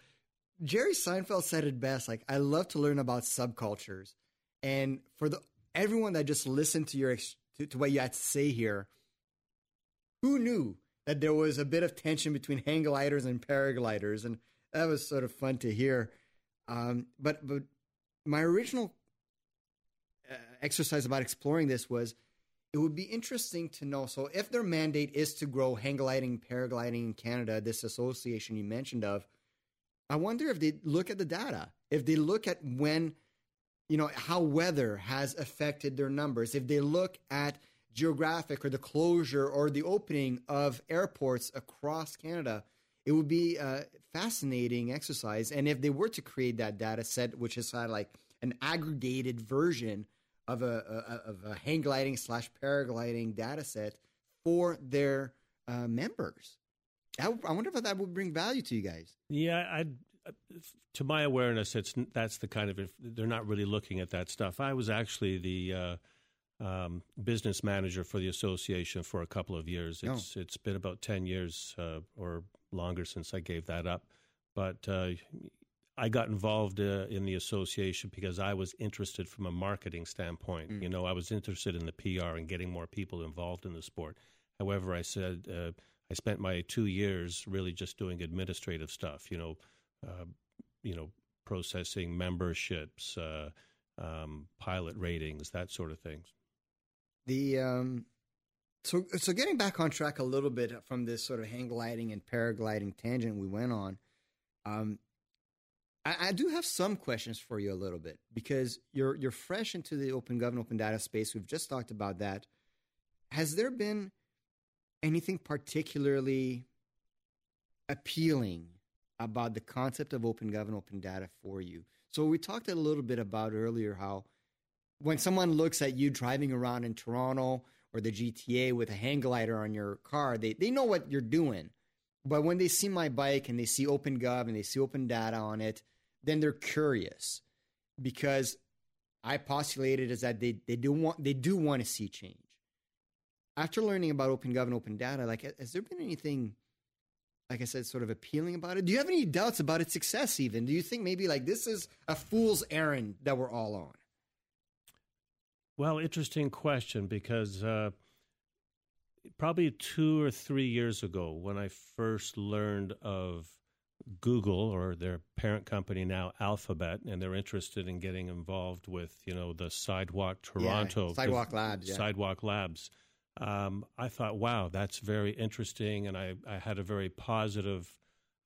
Jerry Seinfeld said it best. Like, I love to learn about subcultures, and for the everyone that just listened to your to, to what you had to say here, who knew that there was a bit of tension between hang gliders and paragliders, and that was sort of fun to hear. Um, but but my original uh, exercise about exploring this was it would be interesting to know. So, if their mandate is to grow hang gliding, paragliding in Canada, this association you mentioned of, I wonder if they look at the data, if they look at when, you know, how weather has affected their numbers, if they look at geographic or the closure or the opening of airports across Canada, it would be a fascinating exercise. And if they were to create that data set, which is of like an aggregated version of a, a of a hang gliding slash paragliding data set for their uh, members, I, I wonder if that would bring value to you guys. Yeah, I to my awareness, it's that's the kind of they're not really looking at that stuff. I was actually the uh, um, business manager for the association for a couple of years. Oh. It's oh. it's been about ten years uh, or longer since I gave that up, but uh, I got involved uh, in the association because I was interested from a marketing standpoint. Mm. You know, I was interested in the PR and getting more people involved in the sport. However, I said uh, I spent my two years really just doing administrative stuff, you know, uh, you know, processing memberships, uh, um, pilot ratings, that sort of things. The um, so so getting back on track a little bit from this sort of hang gliding and paragliding tangent we went on. Um, I, I, do have some questions for you a little bit because you're you're fresh into the open government open data space. We've just talked about that. Has there been anything particularly appealing about the concept of open gov and open data for you. So we talked a little bit about earlier how when someone looks at you driving around in Toronto or the GTA with a hang glider on your car, they, they know what you're doing. But when they see my bike and they see open gov and they see open data on it, then they're curious because I postulated is that they, they do want they do want to see change. After learning about OpenGov and open data, like has there been anything like I said, sort of appealing about it? Do you have any doubts about its success even? Do you think maybe like this is a fool's errand that we're all on? Well, interesting question because uh, probably two or three years ago, when I first learned of Google or their parent company now Alphabet, and they're interested in getting involved with you know the Sidewalk Toronto yeah, Sidewalk Labs, yeah. Sidewalk Labs. Um, I thought, wow, that's very interesting, and I, I had a very positive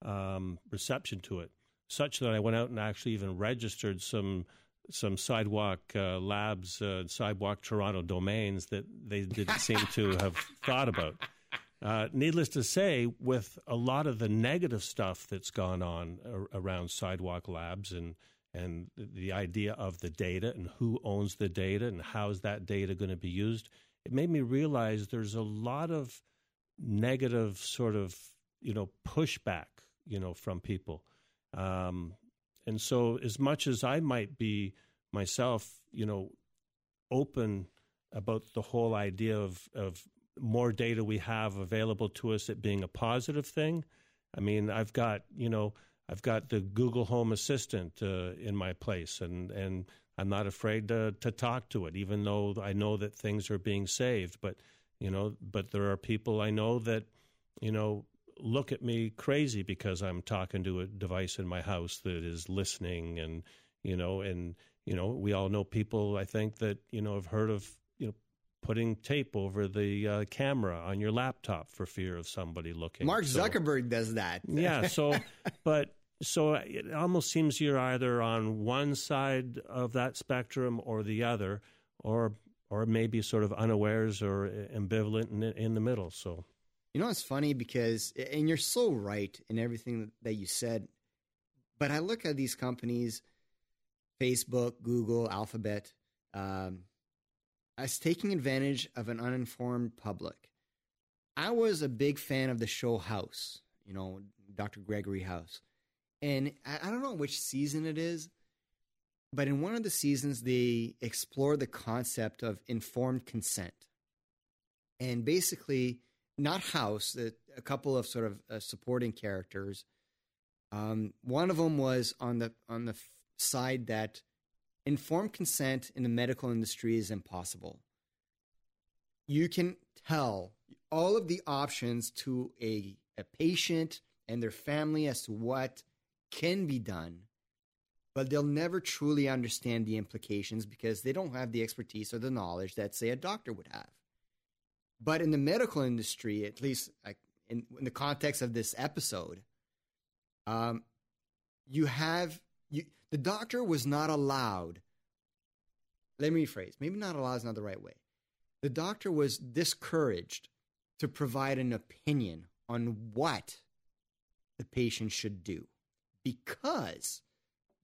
um, reception to it, such that I went out and actually even registered some some sidewalk uh, labs, uh, sidewalk Toronto domains that they didn't [laughs] seem to have thought about. Uh, needless to say, with a lot of the negative stuff that's gone on ar- around sidewalk labs and and the idea of the data and who owns the data and how's that data going to be used, it made me realize there's a lot of negative sort of you know pushback you know from people. Um, and so, as much as I might be myself, you know, open about the whole idea of, of more data we have available to us, it being a positive thing. I mean, I've got, you know, I've got the Google Home Assistant uh, in my place, and, and I'm not afraid to, to talk to it, even though I know that things are being saved. But, you know, but there are people I know that, you know, look at me crazy because I'm talking to a device in my house that is listening and you know and you know we all know people I think that you know have heard of you know putting tape over the uh, camera on your laptop for fear of somebody looking. Mark Zuckerberg so, does that. yeah, so [laughs] but so it almost seems you're either on one side of that spectrum or the other or or maybe sort of unawares or ambivalent in, in the middle. So you know, it's funny because, and you're so right in everything that you said, but I look at these companies, Facebook, Google, Alphabet, um, as taking advantage of an uninformed public. I was a big fan of the show House, you know, Dr. Gregory House. And I, don't know which season it is, but in one of the seasons, they explore the concept of informed consent. And basically, not House, a, a couple of sort of uh, supporting characters. Um, one of them was on the on the side that informed consent in the medical industry is impossible. You can tell all of the options to a, a patient and their family as to what can be done, but they'll never truly understand the implications because they don't have the expertise or the knowledge that, say, a doctor would have. But in the medical industry, at least in, in the context of this episode, um, you have you, the doctor was not allowed. Let me rephrase. Maybe not allowed is not the right way. The doctor was discouraged to provide an opinion on what the patient should do because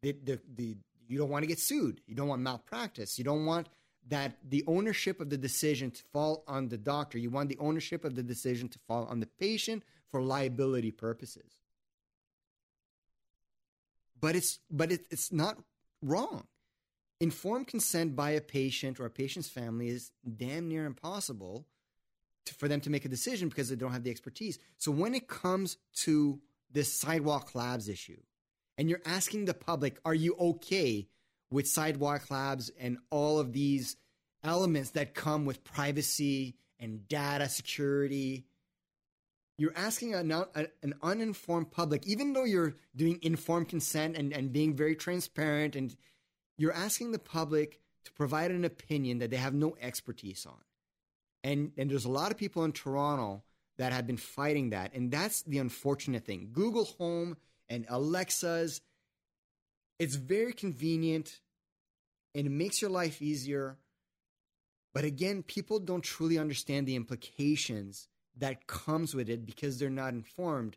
the, the, the, you don't want to get sued. You don't want malpractice. You don't want that the ownership of the decision to fall on the doctor. You want the ownership of the decision to fall on the patient for liability purposes. But it's but it, it's not wrong. Informed consent by a patient or a patient's family is damn near impossible for them to make a decision because they don't have the expertise. So when it comes to this sidewalk labs issue, and you're asking the public, are you okay with Sidewalk Labs and all of these elements that come with privacy and data security. You're asking an, an uninformed public, even though you're doing informed consent and, and being very transparent, and you're asking the public to provide an opinion that they have no expertise on. And, and there's a lot of people in Toronto that have been fighting that. And that's the unfortunate thing. Google Home and Alexa's it's very convenient and it makes your life easier. But again, people don't truly understand the implications that comes with it because they're not informed.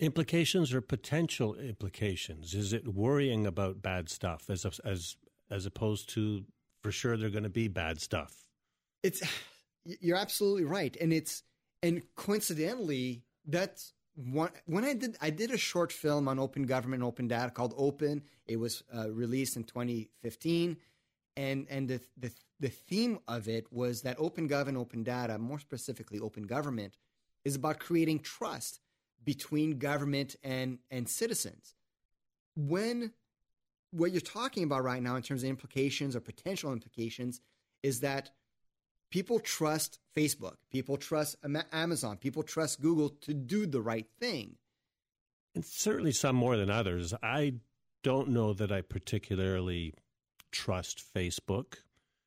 Implications or potential implications? Is it worrying about bad stuff as as as opposed to for sure they're going to be bad stuff? It's [sighs] you're absolutely right, and it's and coincidentally that's one, when I did I did a short film on open government, open data called Open. It was uh, released in 2015, and and the, the the theme of it was that open government, open data, more specifically open government, is about creating trust between government and and citizens. When what you're talking about right now in terms of implications or potential implications is that people trust Facebook, people trust Amazon, people trust Google to do the right thing. And certainly some more than others. I don't know that I particularly trust Facebook.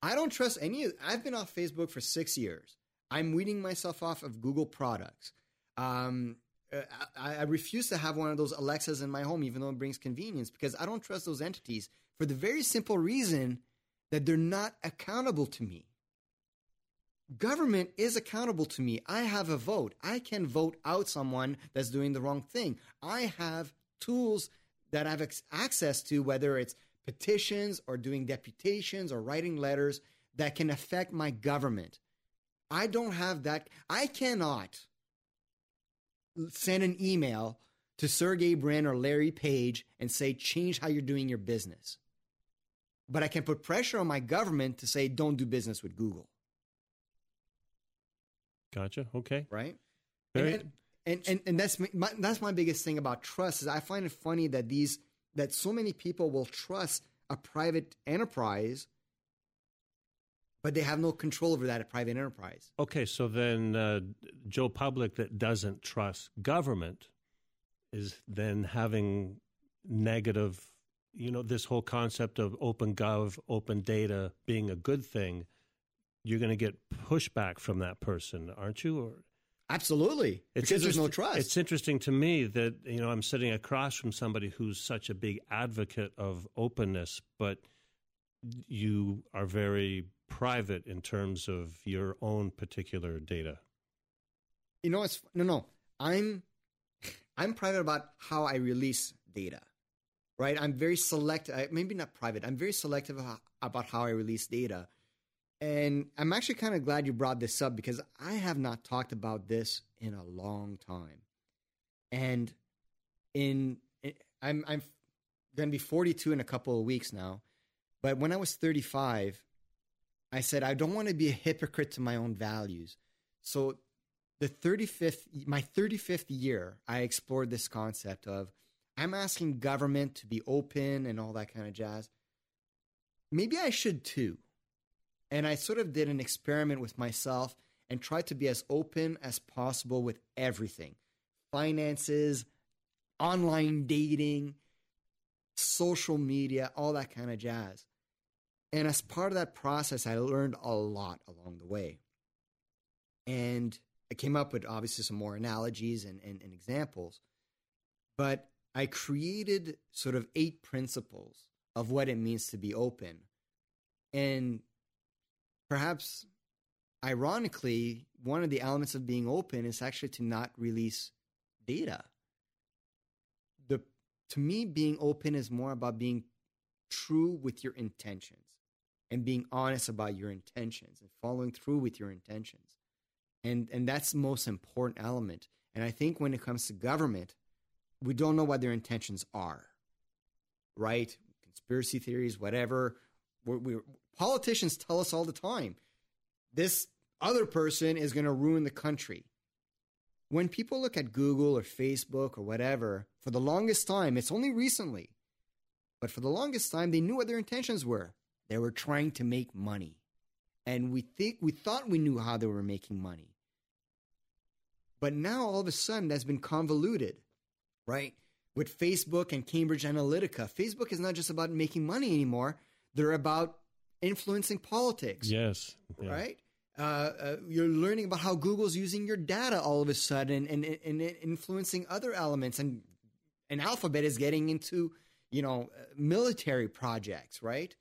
I don't trust any. I've been off Facebook for six years. I'm weeding myself off of Google products. Um, uh, I, I, refuse to have one of those Alexas in my home, even though it brings convenience, because I don't trust those entities for the very simple reason that they're not accountable to me. Government is accountable to me. I have a vote. I can vote out someone that's doing the wrong thing. I have tools that I have access to, whether it's petitions or doing deputations or writing letters that can affect my government. I don't have that. I cannot send an email to Sergey Brin or Larry Page and say, change how you're doing your business. But I can put pressure on my government to say, don't do business with Google. Gotcha. Okay. Right. Very. And, and, and, and that's my, that's my biggest thing about trust is I find it funny that these that so many people will trust a private enterprise but they have no control over that private enterprise. Okay, so then uh, Joe Public that doesn't trust government is then having negative, you know, this whole concept of open gov, open data being a good thing. You're going to get pushback from that person, aren't you? Or Absolutely, it's because there's no trust. It's interesting to me that you know I'm sitting across from somebody who's such a big advocate of openness, but you are very private in terms of your own particular data? You know, it's no, no. I'm I'm private about how I release data, right? I'm very selective. Maybe not private. I'm very selective about how I release data, and I'm actually kind of glad you brought this up because I have not talked about this in a long time, and in eh, I'm I'm going to be 42 in a couple of weeks now, but when I was 35, I said, I don't want to be a hypocrite to my own values. So the 35th, my 35th year, I explored this concept of I'm asking government to be open and all that kind of jazz. Maybe I should too. And I sort of did an experiment with myself and tried to be as open as possible with everything finances, online dating, social media, all that kind of jazz. And as part of that process, I learned a lot along the way. And I came up with obviously some more analogies and, and, and examples. But I created sort of eight principles of what it means to be open. And perhaps ironically, one of the elements of being open is actually to not release data. The to me, being open is more about being true with your intentions and being honest about your intentions and following through with your intentions. And, and that's the most important element. And I think when it comes to government, we don't know what their intentions are, right? Conspiracy theories, whatever. We're, we're, politicians tell us all the time this other person is going to ruin the country. When people look at Google or Facebook or whatever, for the longest time, it's only recently, but for the longest time, they knew what their intentions were. They were trying to make money. And we think we thought we knew how they were making money. But now all of a sudden that's been convoluted, right? With Facebook and Cambridge Analytica. Facebook is not just about making money anymore. They're about influencing politics. Yes. Yeah. Right? Uh, uh, you're learning about how Google's using your data all of a sudden and, and, and influencing other elements. And, and Alphabet is getting into, you know, uh, military projects, right?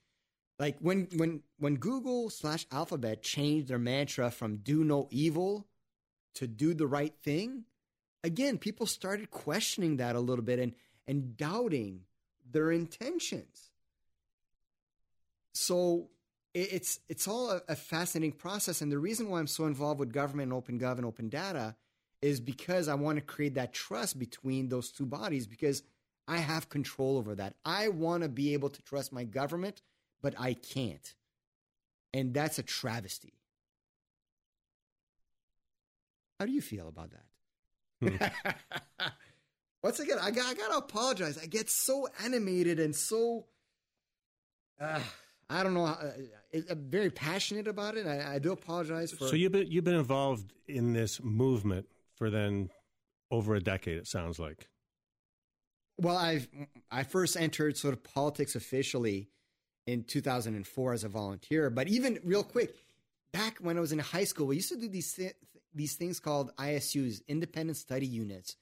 Like when when when Google slash Alphabet changed their mantra from "do no evil" to "do the right thing," again, people started questioning that a little bit and and doubting their intentions. So it's it's all a, a fascinating process, and the reason why I'm so involved with government and open gov and open data is because I want to create that trust between those two bodies because I have control over that. I want to be able to trust my government, but I can't. And that's a travesty. How do you feel about that? Hmm. [laughs] Once again, I got, I got to apologize. I get so animated and so, uh, I don't know, uh, I'm very passionate about it. I, I do apologize for. So you've been, you've been involved in this movement for then over a decade, it sounds like. Well, I I first entered sort of politics officially in 2004 as a volunteer. But even real quick, back when I was in high school, we used to do these th- these things called ISUs, Independent Study Units,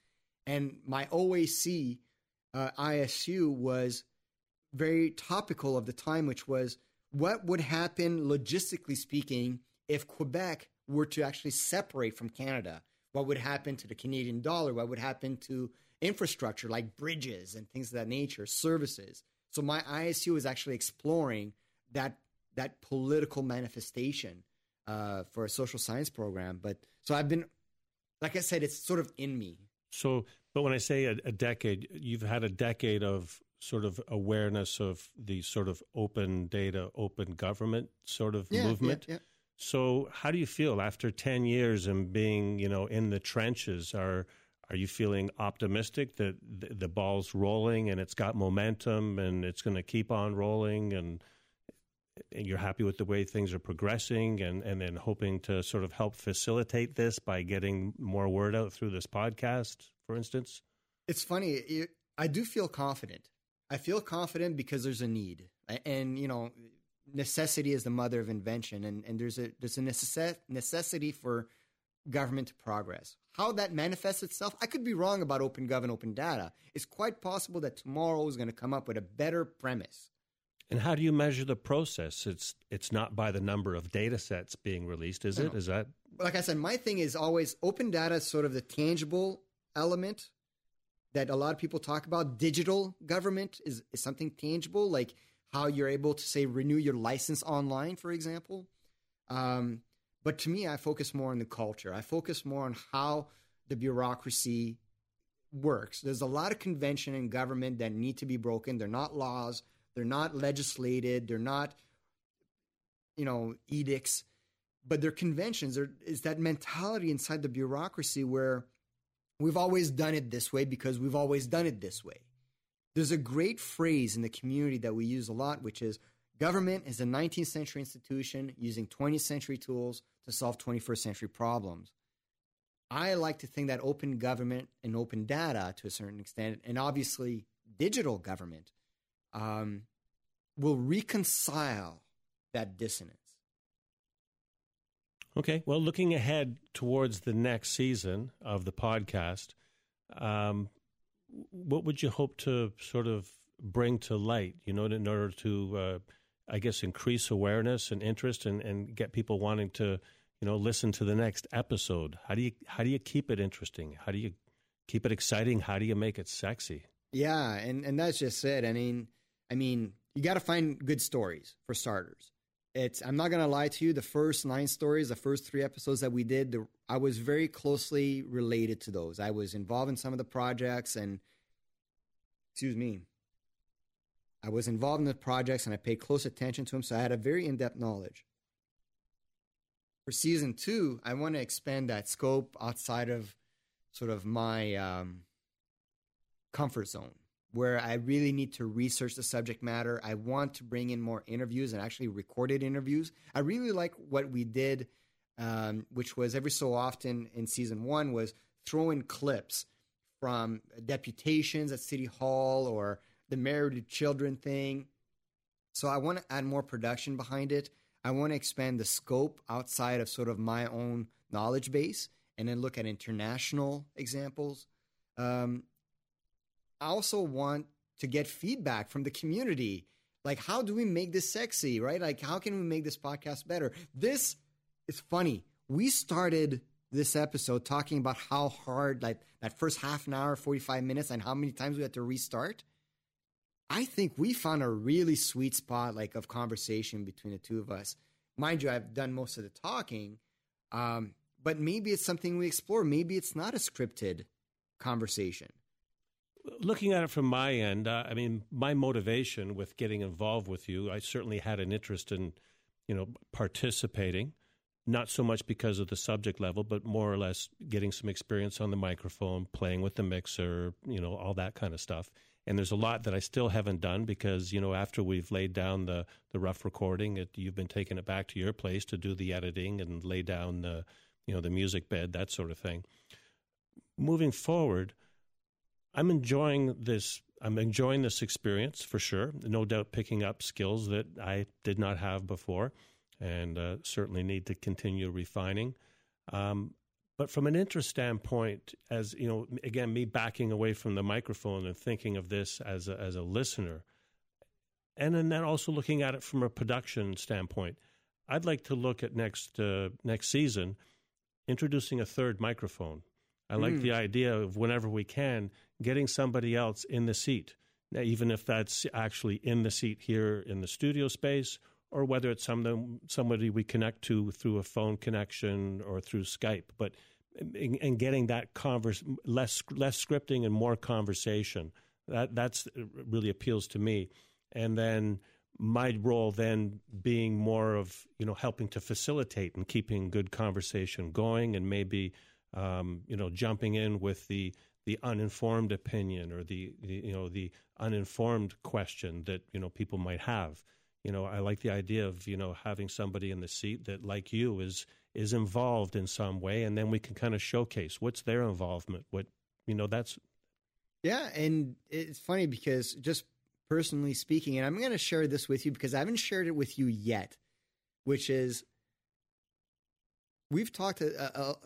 and my OAC uh, ISU was very topical of the time, which was what would happen logistically speaking if Quebec were to actually separate from Canada. What would happen to the Canadian dollar? What would happen to infrastructure like bridges and things of that nature, services? So my ISU is actually exploring that that political manifestation uh, for a social science program. But so I've been, like I said, it's sort of in me. So, but when I say a, a decade, you've had a decade of sort of awareness of the sort of open data, open government sort of yeah, movement. Yeah, yeah. So, how do you feel after ten years and being, you know, in the trenches? Are are you feeling optimistic that the, the ball's rolling and it's got momentum and it's going to keep on rolling and, and you're happy with the way things are progressing and, and then hoping to sort of help facilitate this by getting more word out through this podcast, for instance? It's funny. I do feel confident. I feel confident because there's a need. And, you know, necessity is the mother of invention. And, and there's a, there's a necess- necessity for government to progress. How that manifests itself, I could be wrong about open gov and open data. It's quite possible that tomorrow is going to come up with a better premise. And how do you measure the process? It's it's not by the number of data sets being released, is it? Is that like I said, my thing is always open data is sort of the tangible element that a lot of people talk about. Digital government is, is something tangible, like how you're able to say renew your license online, for example. Um, but to me, I focus more on the culture. I focus more on how the bureaucracy works. There's a lot of convention in government that need to be broken. They're not laws. They're not legislated. They're not, you know, edicts. But they're conventions. There is that mentality inside the bureaucracy where we've always done it this way because we've always done it this way. There's a great phrase in the community that we use a lot, which is government is a 19th century institution using 20th century tools to solve 21st century problems. I like to think that open government and open data to a certain extent, and obviously digital government, um, will reconcile that dissonance. Okay. Well, looking ahead towards the next season of the podcast, um, what would you hope to sort of bring to light, you know, in order to, uh, I guess, increase awareness and interest and, and get people wanting to you know, listen to the next episode? How do you how do you keep it interesting? How do you keep it exciting? How do you make it sexy? Yeah, and and that's just it. I mean, I mean, you got to find good stories for starters. It's I'm not gonna lie to you. The first nine stories, the first three episodes that we did, the, I was very closely related to those. I was involved in some of the projects, and excuse me, I was involved in the projects, and I paid close attention to them. So I had a very in depth knowledge for season two, I want to expand that scope outside of sort of my um, comfort zone where I really need to research the subject matter. I want to bring in more interviews and actually recorded interviews. I really like what we did, um, which was every so often in season one, was throw in clips from deputations at City Hall or the Married to Children thing. So I want to add more production behind it. I want to expand the scope outside of sort of my own knowledge base and then look at international examples. Um, I also want to get feedback from the community. Like, how do we make this sexy, right? Like, how can we make this podcast better? This is funny. We started this episode talking about how hard, like, that first half an hour, 45 minutes, and how many times we had to restart. I think we found a really sweet spot like of conversation between the two of us. Mind you, I've done most of the talking, um, but maybe it's something we explore. Maybe it's not a scripted conversation. Looking at it from my end, uh, I mean, my motivation with getting involved with you, I certainly had an interest in, you know, participating. Not so much because of the subject level, but more or less getting some experience on the microphone, playing with the mixer, you know, all that kind of stuff. And there's a lot that I still haven't done because, you know, after we've laid down the, the rough recording, it, you've been taking it back to your place to do the editing and lay down the, you know, the music bed, that sort of thing. Moving forward, I'm enjoying this. I'm enjoying this experience for sure. No doubt picking up skills that I did not have before and uh, certainly need to continue refining. Um, but from an interest standpoint, as you know, again, me backing away from the microphone and thinking of this as a, as a listener, and then also looking at it from a production standpoint, I'd like to look at next uh, next season introducing a third microphone. I like mm. the idea of whenever we can getting somebody else in the seat, now, even if that's actually in the seat here in the studio space, or whether it's some, somebody we connect to through a phone connection or through Skype. But and getting that converse less less scripting and more conversation that that's really appeals to me. And then my role then being more of you know helping to facilitate and keeping good conversation going and maybe um, you know jumping in with the the uninformed opinion or the, the, you know the uninformed question that you know people might have. You know i like the idea of you know having somebody in the seat that like you is is involved in some way and then we can kind of showcase what's their involvement what you know that's yeah and it's funny because just personally speaking, and I'm going to share this with you because I haven't shared it with you yet, which is we've talked a, a,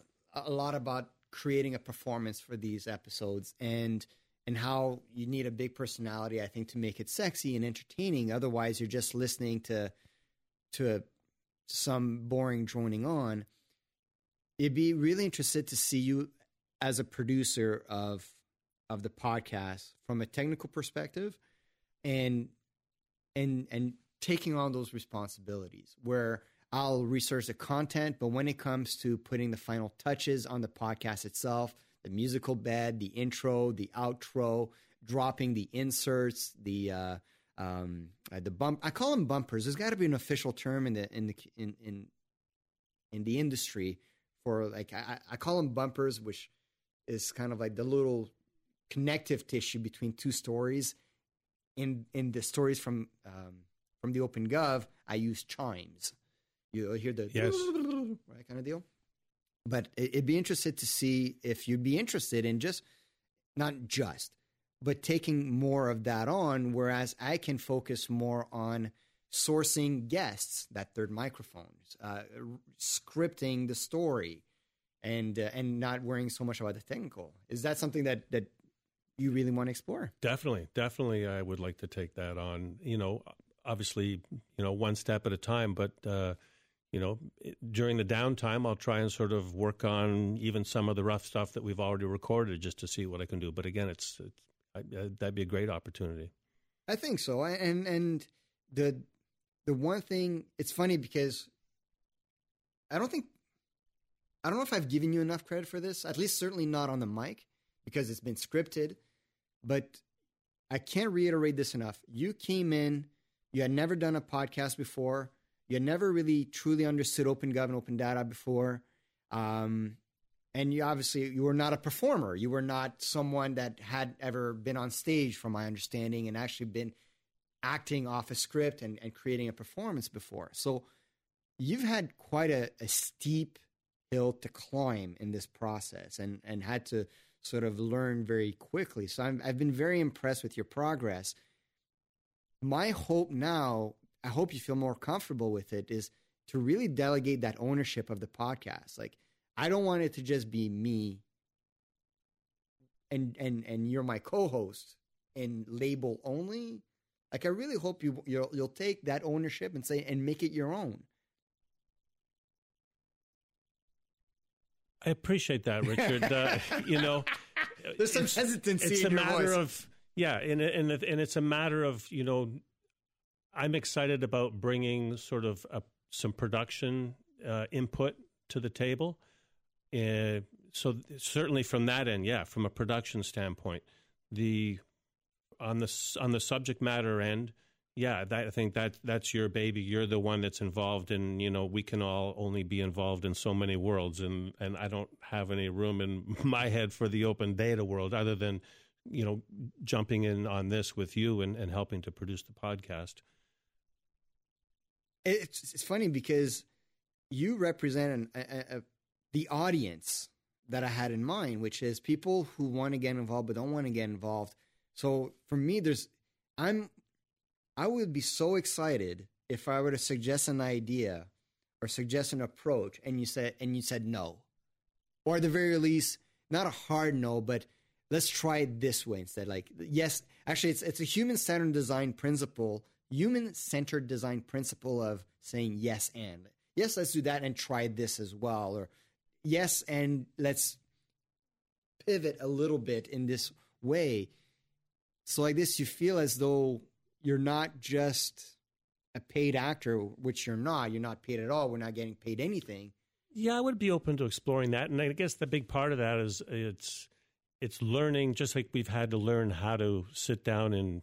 a lot about creating a performance for these episodes and and how you need a big personality, I think, to make it sexy and entertaining. Otherwise, you're just listening to to some boring droning on. It'd be really interested to see you as a producer of of the podcast from a technical perspective and and and taking on those responsibilities where I'll research the content, but when it comes to putting the final touches on the podcast itself, the musical bed, the intro, the outro, dropping the inserts, the uh, um, uh, the bump. I call them bumpers. There's got to be an official term in the in the in in in the industry for like I, I call them bumpers, which is kind of like the little connective tissue between two stories in in the stories from um, from the Open Gov, I use chimes. You hear the yes. [laughs] right kind of deal. But it'd be interested to see if you'd be interested in just not just, but taking more of that on. Whereas I can focus more on sourcing guests, that third microphone, uh, scripting the story, and uh, and not worrying so much about the technical. Is that something that that you really want to explore. Definitely, definitely, I would like to take that on. You know, obviously, you know, one step at a time, but. Uh, you know, during the downtime, I'll try and sort of work on even some of the rough stuff that we've already recorded just to see what I can do. But again, it's, it's I, that'd be a great opportunity. I think so. And and the the one thing it's funny because I don't think I don't know if I've given you enough credit for this. At least certainly not on the mic because it's been scripted. But I can't reiterate this enough. You came in, you had never done a podcast before, you never really truly understood Open Gov and Open Data before. Um, and you obviously you were not a performer. You were not someone that had ever been on stage, from my understanding, and actually been acting off a script and, and creating a performance before. So you've had quite a, a steep hill to climb in this process and, and had to sort of learn very quickly. So i have been very impressed with your progress. My hope now, I hope you feel more comfortable with it, is to really delegate that ownership of the podcast. Like, I don't want it to just be me and and and you're my co-host and label only. Like, I really hope you you'll, you'll take that ownership and say and make it your own. I appreciate that, Richard. [laughs] Uh, you know, there's some hesitancy. It's a matter voice. of yeah, and and and it's a matter of you know, I'm excited about bringing sort of a, some production uh, input to the table. Uh, so certainly from that end, yeah, from a production standpoint, the on the on the subject matter end, yeah, that, I think that that's your baby. You're the one that's involved in. You know, we can all only be involved in so many worlds, and and I don't have any room in [laughs] my head for the open data world, other than you know jumping in on this with you and, and helping to produce the podcast. It's it's funny because you represent an, a, a, the audience that I had in mind, which is people who want to get involved but don't want to get involved. So for me, there's I'm I would be so excited if I were to suggest an idea or suggest an approach and you said and you said no. Or at the very least, not a hard no, but let's try it this way instead. Like yes, actually it's it's a human centered design principle, human centered design principle of saying yes and yes, let's do that and try this as well. Or yes, and let's pivot a little bit in this way. So like this, you feel as though you're not just a paid actor, which you're not. You're not paid at all. We're not getting paid anything. Yeah, I would be open to exploring that, and I guess the big part of that is it's it's learning, just like we've had to learn how to sit down and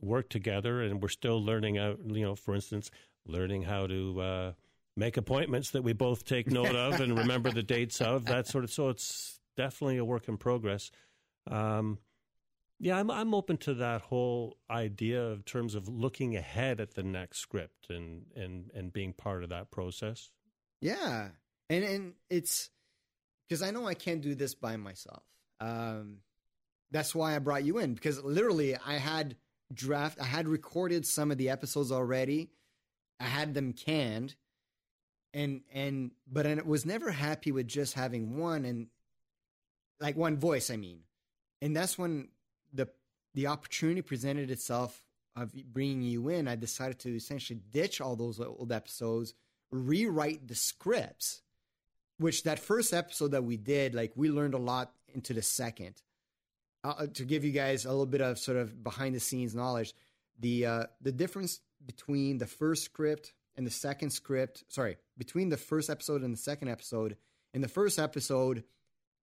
work together, and we're still learning out. You know, for instance, learning how to uh, make appointments that we both take note of and remember the dates of that sort of. So it's definitely a work in progress. Um, yeah, I'm I'm open to that whole idea in terms of looking ahead at the next script and and and being part of that process. Yeah, and and it's because I know I can't do this by myself. Um, that's why I brought you in because literally I had draft, I had recorded some of the episodes already. I had them canned, and and but I was never happy with just having one and like one voice. I mean, and that's when the the opportunity presented itself of bringing you in, I decided to essentially ditch all those old episodes, rewrite the scripts. Which that first episode that we did, like we learned a lot into the second. Uh, to give you guys a little bit of sort of behind the scenes knowledge, the uh, the difference between the first script and the second script, sorry, between the first episode and the second episode. In the first episode,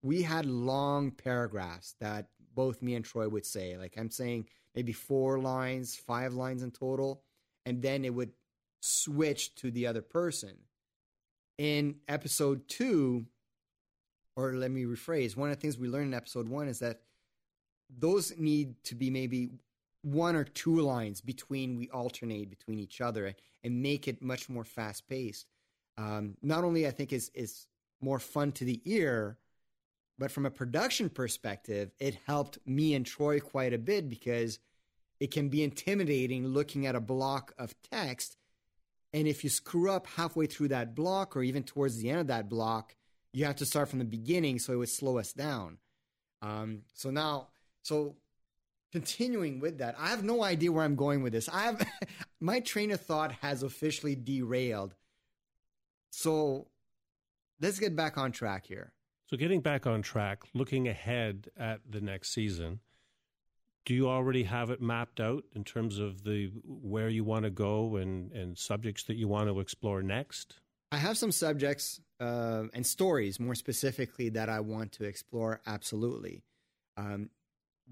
we had long paragraphs that both me and Troy would say. Like I'm saying maybe four lines, five lines in total, and then it would switch to the other person. In episode two, or let me rephrase, one of the things we learned in episode one is that those need to be maybe one or two lines between we alternate between each other and make it much more fast paced. Um, not only I think is is more fun to the ear, but from a production perspective, it helped me and Troy quite a bit because it can be intimidating looking at a block of text. And if you screw up halfway through that block or even towards the end of that block, you have to start from the beginning so it would slow us down. Um, so now, so continuing with that, I have no idea where I'm going with this. I have [laughs] my train of thought has officially derailed. So let's get back on track here. So, getting back on track, looking ahead at the next season, do you already have it mapped out in terms of the where you want to go and, and subjects that you want to explore next? I have some subjects uh, and stories, more specifically, that I want to explore. Absolutely. Um,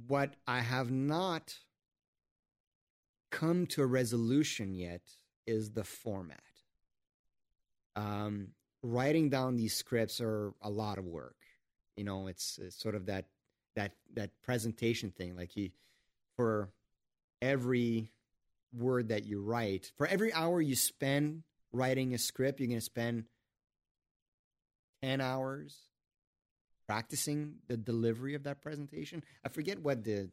what I have not come to a resolution yet is the format. Um, writing down these scripts are a lot of work. You know, it's, it's sort of that that that presentation thing. Like you, for every word that you write, for every hour you spend writing a script, you're going to spend ten hours practicing the delivery of that presentation. I forget what the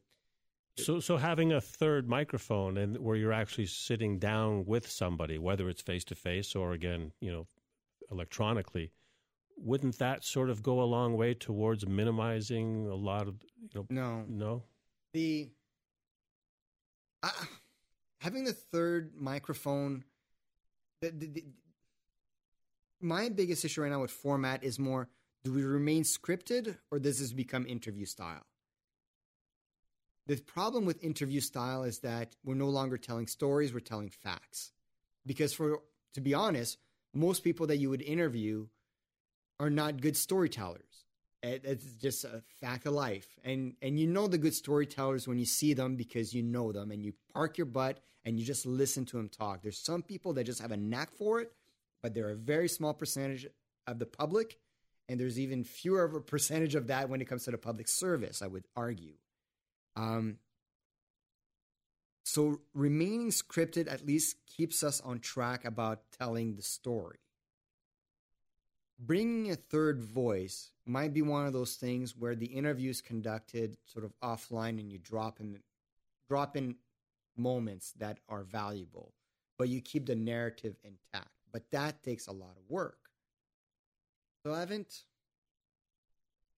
so, so having a third microphone and where you're actually sitting down with somebody, whether it's face to face or again, you know, electronically, wouldn't that sort of go a long way towards minimizing a lot of you know no no the uh, having the third microphone the, the, the, my biggest issue right now with format is more do we remain scripted or does this become interview style the problem with interview style is that we're no longer telling stories we're telling facts because for to be honest most people that you would interview are not good storytellers. It's just a fact of life, and and you know the good storytellers when you see them because you know them, and you park your butt and you just listen to them talk. There's some people that just have a knack for it, but they're a very small percentage of the public, and there's even fewer of a percentage of that when it comes to the public service. I would argue. Um, so remaining scripted at least keeps us on track about telling the story. Bringing a third voice might be one of those things where the interview is conducted sort of offline and you drop in drop in moments that are valuable, but you keep the narrative intact. But that takes a lot of work. So I haven't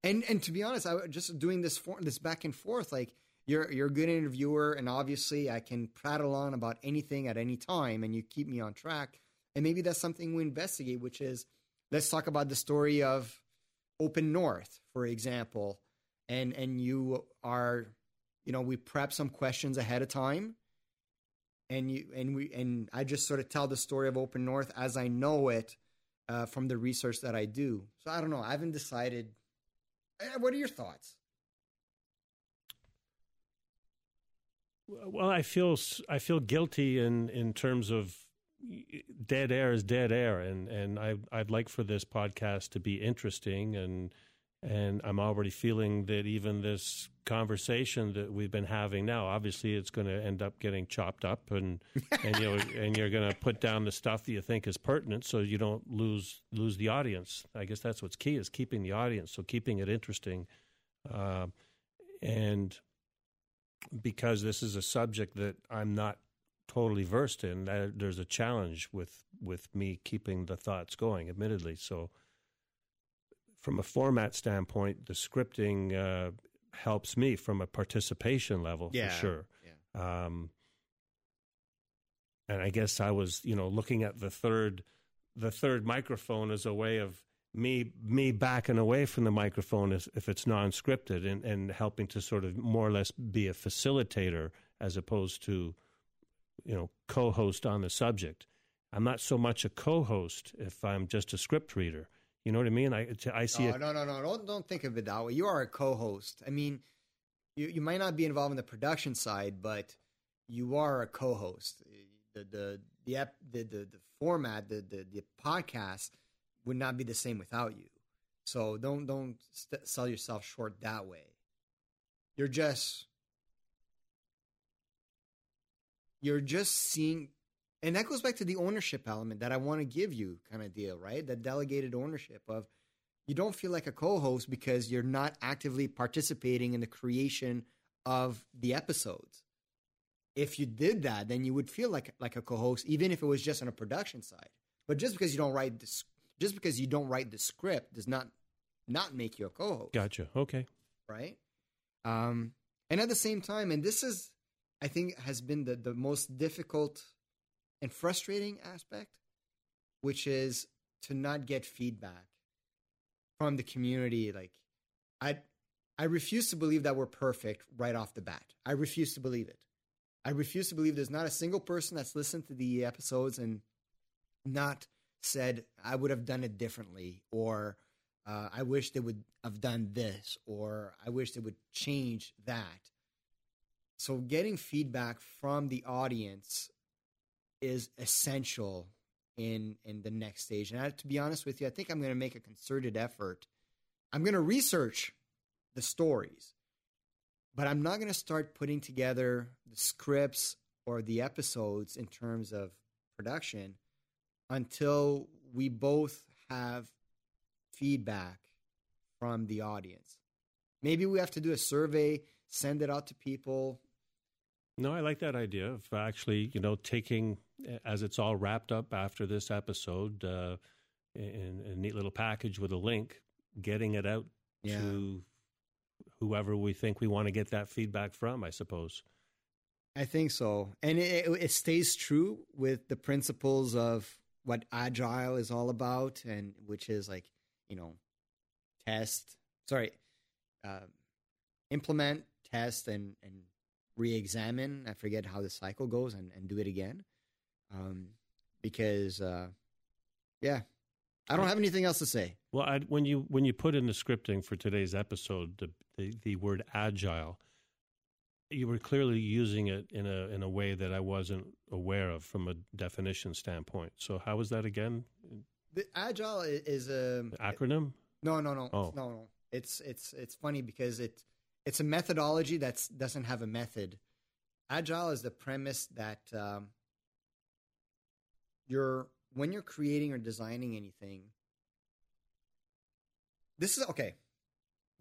and and to be honest, I just doing this for this back and forth like you're you're a good interviewer, and obviously I can prattle on about anything at any time, and you keep me on track. And maybe that's something we investigate, which is let's talk about the story of Open North, for example, and and you are, you know, we prep some questions ahead of time, and you and we and I just sort of tell the story of Open North as I know it uh, from the research that I do. So I don't know. I haven't decided. Eh, what are your thoughts? Well, I feel I feel guilty in in terms of dead air is dead air, and and I I'd like for this podcast to be interesting, and and I'm already feeling that even this conversation that we've been having now, obviously, it's going to end up getting chopped up, and and you know, and you're going to put down the stuff that you think is pertinent, so you don't lose lose the audience. I guess that's what's key is keeping the audience, so keeping it interesting, uh, and because this is a subject that I'm not totally versed in, there's a challenge with with me keeping the thoughts going. Admittedly, so from a format standpoint, the scripting uh, helps me from a participation level yeah, for sure. Yeah. Um, and I guess I was, you know, looking at the third the third microphone as a way of me me backing away from the microphone if, if it's non-scripted and, and helping to sort of more or less be a facilitator as opposed to you know co-host on the subject i'm not so much a co-host if i'm just a script reader you know what i mean? I, I see no, it no no no. Don't, don't think of it that way. You are a co-host. I mean you, you might not be involved in the production side but you are a co-host. The the the the, the, the format the, the the podcast would not be the same without you. So don't don't st- sell yourself short that way. You're just you're just seeing and that goes back to the ownership element that I want to give you kind of deal, right? That delegated ownership of you don't feel like a co-host because you're not actively participating in the creation of the episodes. If you did that, then you would feel like like a co-host even if it was just on a production side. But just because you don't write the just because you don't write the script does not not make you a co-host. Gotcha. Okay. Right. Um, and at the same time, and this is, I think, has been the the most difficult and frustrating aspect, which is to not get feedback from the community. Like, I I refuse to believe that we're perfect right off the bat. I refuse to believe it. I refuse to believe there's not a single person that's listened to the episodes and not said, I would have done it differently, or uh, I wish they would have done this, or I wish they would change that. So, getting feedback from the audience is essential in in the next stage. And I, to be honest with you, I think I'm going to make a concerted effort. I'm going to research the stories, but I'm not going to start putting together the scripts or the episodes in terms of production until we both have feedback from the audience. Maybe we have to do a survey, send it out to people. No, I like that idea of actually, you know, taking as it's all wrapped up after this episode uh, in, a neat little package with a link, getting it out yeah. to whoever we think we want to get that feedback from, I suppose. I think so. And it, it stays true with the principles of what agile is all about, and which is like you know, test. Sorry, uh, implement, test, and and re-examine. I forget how the cycle goes, and and do it again. Um, because uh, yeah, I don't have anything else to say. Well, I, when you when you put in the scripting for today's episode the, the the word agile, you were clearly using it in a in a way that I wasn't aware of from a definition standpoint. So how was that again? The agile is a Acronym? no, no, no, Oh. no, no. It's it's it's funny because it it's a methodology that doesn't have a method. Agile is the premise that um, you're when you're creating or designing anything. This is okay.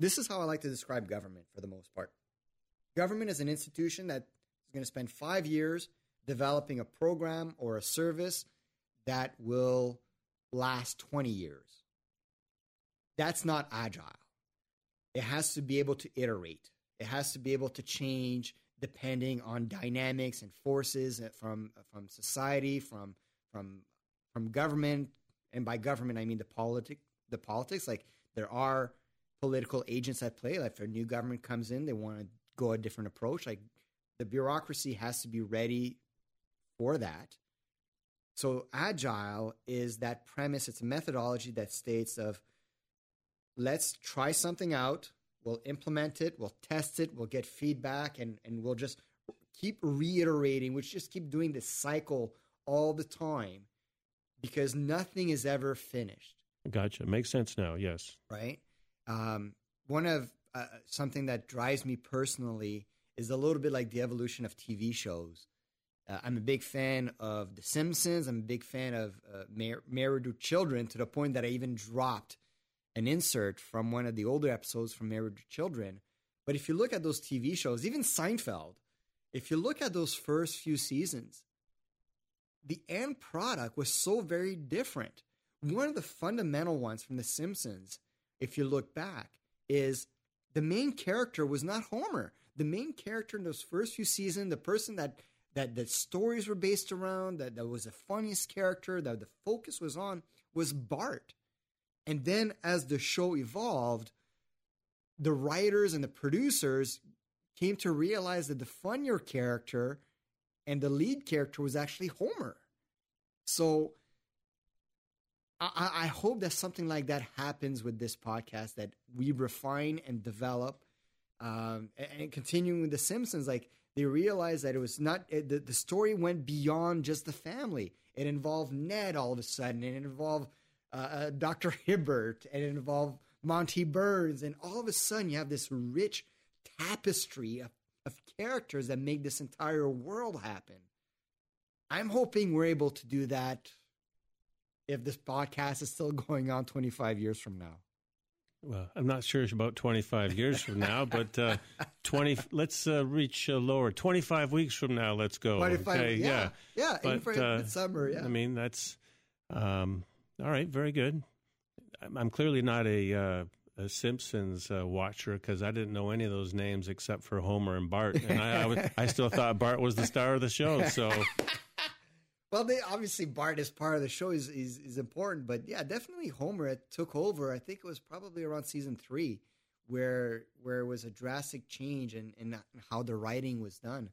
This is how I like to describe government for the most part. Government is an institution that is going to spend five years developing a program or a service that will last 20 years. That's not agile. It has to be able to iterate, it has to be able to change depending on dynamics and forces from, from society, from, from, from government. And by government, I mean the, politic, the politics. Like there are political agents at play. Like if a new government comes in, they want to go a different approach. Like the bureaucracy has to be ready for that. So agile is that premise. It's a methodology that states of let's try something out. We'll implement it. We'll test it. We'll get feedback, and and we'll just keep reiterating. We just keep doing this cycle all the time because nothing is ever finished Gotcha. Makes sense now. Yes. right? Um, one of uh, something that drives me personally is a little bit like the evolution of TV shows. Uh, I'm a big fan of The Simpsons. I'm a big fan of uh, Mar- Married with Children to the point that I even dropped an insert from one of the older episodes from Married with Children. But if you look at those TV shows, even Seinfeld, if you look at those first few seasons, the end product was so very different. One of the fundamental ones from The Simpsons, if you look back, is the main character was not Homer. The main character in those first few seasons, the person that that the stories were based around, that, that was the funniest character, that the focus was on, was Bart. And then as the show evolved, the writers and the producers came to realize that the funnier character and the lead character was actually Homer. So I, I hope that something like that happens with this podcast that we refine and develop. Um, and, and continuing with The Simpsons, like they realized that it was not it, the, the story went beyond just the family. It involved Ned all of a sudden, and it involved uh, uh, Dr. [laughs] Hibbert, and it involved Monty Burns, and all of a sudden you have this rich tapestry of, of characters that make this entire world happen. I'm hoping we're able to do that if this podcast is still [laughs] going on 25 years from now. Well, I'm not sure it's about 25 years from now, [laughs] but uh, 20. Let's uh, reach uh, lower. 25 weeks from now, let's go. 25, okay, yeah, yeah, aim But, uh, midsummer, yeah. I mean, that's um, all right. Very good. I'm, clearly not a, uh, a Simpsons uh, watcher because I didn't know any of those names except for Homer and Bart, and I, I, was, I still thought Bart was the star of the show. So [laughs] Well, they obviously Bart is part of the show is, is important, but yeah, definitely Homer it took over. I think it was probably around season three, where where it was a drastic change in, in how the writing was done.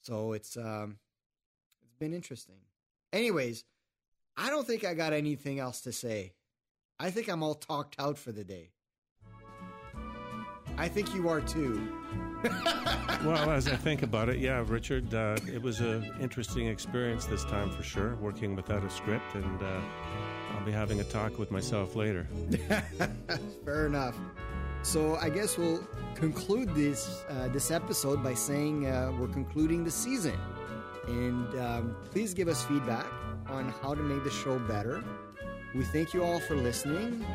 So it's um it's been interesting. Anyways, I don't think I got anything else to say. I think I'm all talked out for the day. I think you are too. [laughs] well, as I think about it, yeah, Richard, uh, it was an interesting experience this time for sure, working without a script, and uh, I'll be having a talk with myself later. [laughs] Fair enough. So I guess we'll conclude this uh, this episode by saying uh, we're concluding the season, and um, please give us feedback on how to make the show better. We thank you all for listening. Do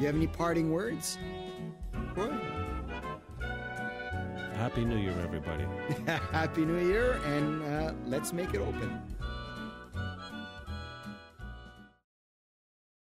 you have any parting words? Troy? Happy New Year, everybody. [laughs] Happy New Year, and uh, let's make it open.